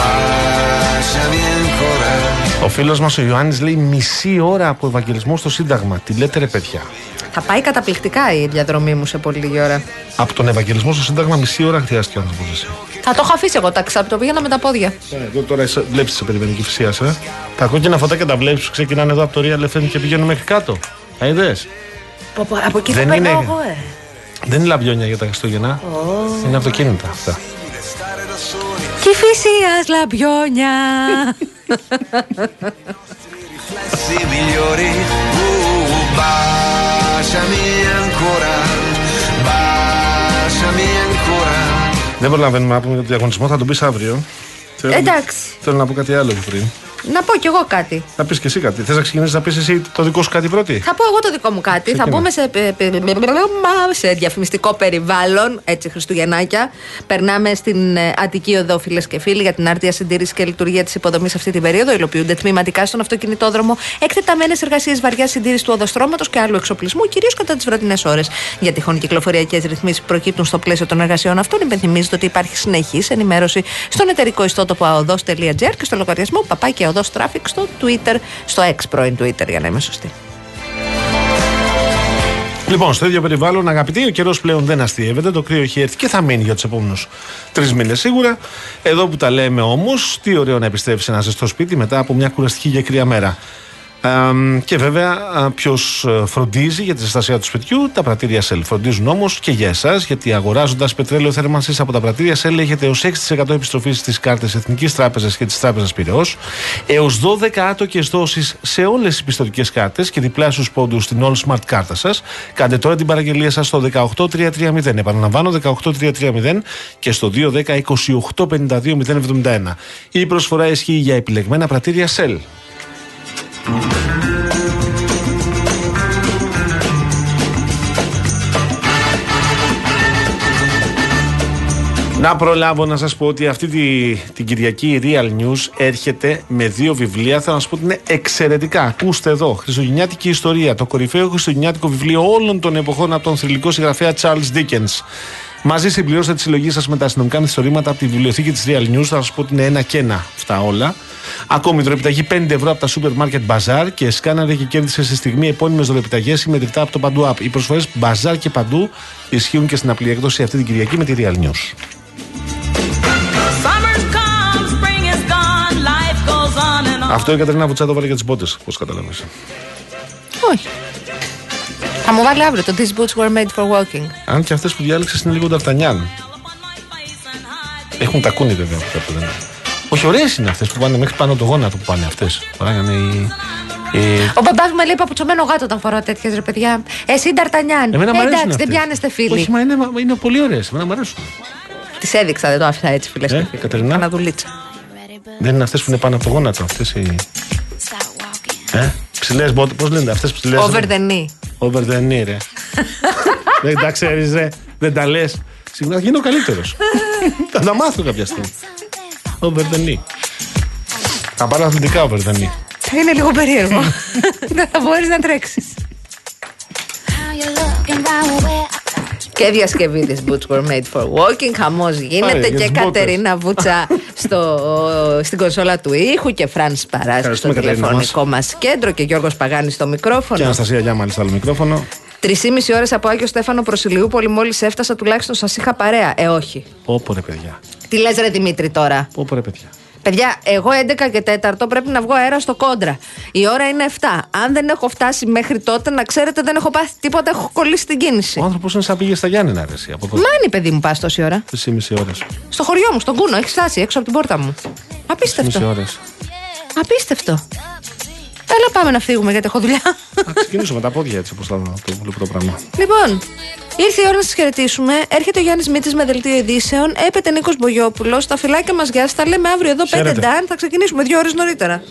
baciami ancora. Ο φίλος μας ο Ιωάννης λέει μισή ώρα από Ευαγγελισμό στο Σύνταγμα. Τι λέτε ρε παιδιά; Θα πάει καταπληκτικά η διαδρομή μου σε πολύ λίγη ώρα. Από τον Ευαγγελισμό στο Σύνταγμα μισή ώρα χρειάστηκε ο άνθρωπος εσύ. Θα το έχω αφήσει εγώ ταξί, το πήγαινα με τα πόδια. Εδώ τώρα βλέπεις σε περιμένει και φυσία, ε. Τα κόκκινα φωτάκια τα βλέπει που ξεκινάνε εδώ από το Real FM και πηγαίνουν μέχρι κάτω. Τα είδες; Από, από εκεί Δεν θα περνάω είναι- εγώ, ε. Δεν είναι λαμπιόνια για τα Χριστούγεννα. Είναι αυτοκίνητα αυτά. Κι φυσίας λαμπιόνια. Riflessi migliori, uh, baciami ancora, baciami ancora. Δεν προλαβαίνουμε να πούμε για τον διαγωνισμό, θα τον πεις αύριο. Θέλω- Εντάξει. Θέλω να πω κάτι άλλο πριν. Να πω κι εγώ κάτι. Θα πεις και εσύ κάτι. Θες να ξεκινήσεις να πεις εσύ το δικό σου κάτι πρώτη; Θα πω εγώ το δικό μου κάτι. Ξεκινά. Θα μπούμε σε, πε- πε- σε διαφημιστικό περιβάλλον, έτσι Χριστουγεννάκια. Περνάμε στην ε, Αττική Οδό, φίλες και φίλοι, για την άρτια συντήρηση και λειτουργία της υποδομής αυτή την περίοδο. Υλοποιούνται τμήματικά στον αυτοκινητόδρομο εκτεταμένες εργασίες βαριά συντήρηση του οδοστρώματος και άλλου εξοπλισμού, κυρίως κατά τις βραδινές ώρες. Για τυχόν κυκλοφοριακές ρυθμίσεις που προκύπτουν στο πλαίσιο των εργασιών αυτών, υπενθυμίζεται ότι υπάρχει συνεχής ενημέρωση στον εταιρικό ιστότοπο aodos.gr και στο λογαριασμό παπάκι aodos traffic στο Twitter, στο X πρώην Twitter, για να είμαι σωστή. Λοιπόν, στο ίδιο περιβάλλον, αγαπητοί, ο καιρός πλέον δεν αστείευεται. Το κρύο έχει έρθει και θα μείνει για τους επόμενους τρεις μήνες σίγουρα. Εδώ που τα λέμε όμως, τι ωραίο να επιστρέψει ένα ζεστό σπίτι μετά από μια κουραστική και κρύα μέρα. Αμ, και βέβαια, ποιος φροντίζει για τη ζεστασία του σπιτιού, τα πρατήρια Shell. Φροντίζουν όμως και για εσάς, γιατί αγοράζοντας πετρέλαιο θέρμανσης από τα πρατήρια Shell έχετε έως 6% επιστροφής στις κάρτες Εθνικής Τράπεζας και της Τράπεζας Πυραιό, έως 12 άτοκες δόσεις σε όλες τις πιστοτικές κάρτες και διπλάσιου πόντους στην All Smart κάρτα σας. Κάντε τώρα την παραγγελία σας στο 18330. Επαναλαμβάνω, 18330 και στο 210 2852 071. Η προσφορά ισχύει για επιλεγμένα πρατήρια Shell. Να προλάβω να σας πω ότι αυτή τη, την Κυριακή η Real News έρχεται με δύο βιβλία. Θέλω να σας πω ότι είναι εξαιρετικά. Ακούστε εδώ. Χριστουγεννιάτικη ιστορία. Το κορυφαίο χριστουγεννιάτικο βιβλίο όλων των εποχών από τον θρηλυκό συγγραφέα Charles Dickens. Μαζί συμπληρώστε τη συλλογή σας με τα αστυνομικά μυθιστορήματα από τη βιβλιοθήκη της Real News. Θα σας πω ότι είναι ένα και ένα αυτά όλα. Ακόμη δωρεπιταγή 5 ευρώ από τα Supermarket Bazaar και σκάναρε και κέρδισε στη στιγμή επώνυμες δωρεπιταγές συμμετρητά από το Παντού App. Οι προσφορές Bazaar και Παντού ισχύουν και στην απλή έκδοση αυτή την Κυριακή με τη Real News. Summer's come, spring is gone, life goes on and on. Αυτό η Κατερίνα Βουτσά το βάλε για τις μπότες, πώς κατάλαβε. Όχι. Θα μου βάλει αύριο το These boots were made for walking. Αν και αυτές που διάλεξες είναι λίγο Νταρτανιάν. Έχουν τακούνι βέβαια από κάτω. Δεν είναι. Όχι, ωραίες είναι αυτές που πάνε μέχρι πάνω από το γόνατο που πάνε αυτές. Παράγανε οι. οι- Ο μπαμπάς μου με λέει παπουτσωμένο γάτο όταν φοράω τέτοιες ρε παιδιά. Εσύ Νταρτανιάν. Εμένα μου Ε, αρέσουν εντάξει, δεν αυτές. πιάνεστε φίλοι. Όχι, μα είναι, μα είναι πολύ ωραίες. Εμένα μου αρέσουν. Τη έδειξα, δεν το άφησα έτσι φίλες Ε, και φίλοι. Κατερινά. Κάνα δουλίτσα. Δεν είναι αυτές που είναι πάνω από το γόνατο. Αυτές οι. Ε, ψηλές μπότε, πώς λένε αυτές ψηλέ. Over the knee. Over the knee, ρε. δεν τα ξέρεις, ρε. Δεν τα λες. Συγγνώμη, θα γίνω καλύτερος. θα τα μάθω κάποια στιγμή. Over the knee. Θα πάρω αθλητικά over the knee. Θα είναι λίγο περίεργο. δεν θα μπορείς να τρέξεις. Και διασκευή της Boots were made for walking. Χαμός γίνεται Άρα, για και τις μπότες. Κατερίνα Βούτσα στο, στην κονσόλα του ήχου και Φρανς Παράζη στο Ευχαριστούμε, Κατερίνα τηλεφωνικό μας κέντρο και Γιώργος Παγάνη στο Και μικρόφωνο. Αναστασία Γιάμαλη στο άλλο μικρόφωνο. Τρεις ώρες από Άγιο Στέφανο προς Ηλιούπολη, μόλις έφτασα, τουλάχιστον σας είχα παρέα. Ε, όχι. Όπο ρε παιδιά. Τι λες, ρε Δημήτρη τώρα; Όπο ρε παιδιά. Παιδιά, εγώ 11 και 4 πρέπει να βγω αέρα στο Kontra. Η ώρα είναι 7. Αν δεν έχω φτάσει μέχρι τότε, να ξέρετε, δεν έχω πάθει τίποτα, έχω κολλήσει την κίνηση. Ο άνθρωπος είναι σαν πήγε στα Γιάννενα, αρέσει. Από εδώ. Μάνι, παιδί μου, πας τόση ώρα. 3,5 ώρες. Στο χωριό μου, στον Κούνο, έχεις φτάσει έξω από την πόρτα μου. 3,5 Απίστευτο. ώρες. Απίστευτο. Έλα, πάμε να φύγουμε γιατί έχω δουλειά. Θα ξεκινήσω με τα πόδια έτσι όπως το βλέπω το πράγμα. λοιπόν, ήρθε η ώρα να σας χαιρετήσουμε. Έρχεται ο Γιάννης Μήτης με δελτίο ειδήσεων. Έπεται Νίκος Μπογιόπουλος. Τα φυλάκια μας, γεια σας. Τα λέμε αύριο εδώ 5 Χαίρετε. Ντάν. Θα ξεκινήσουμε δύο ώρες νωρίτερα.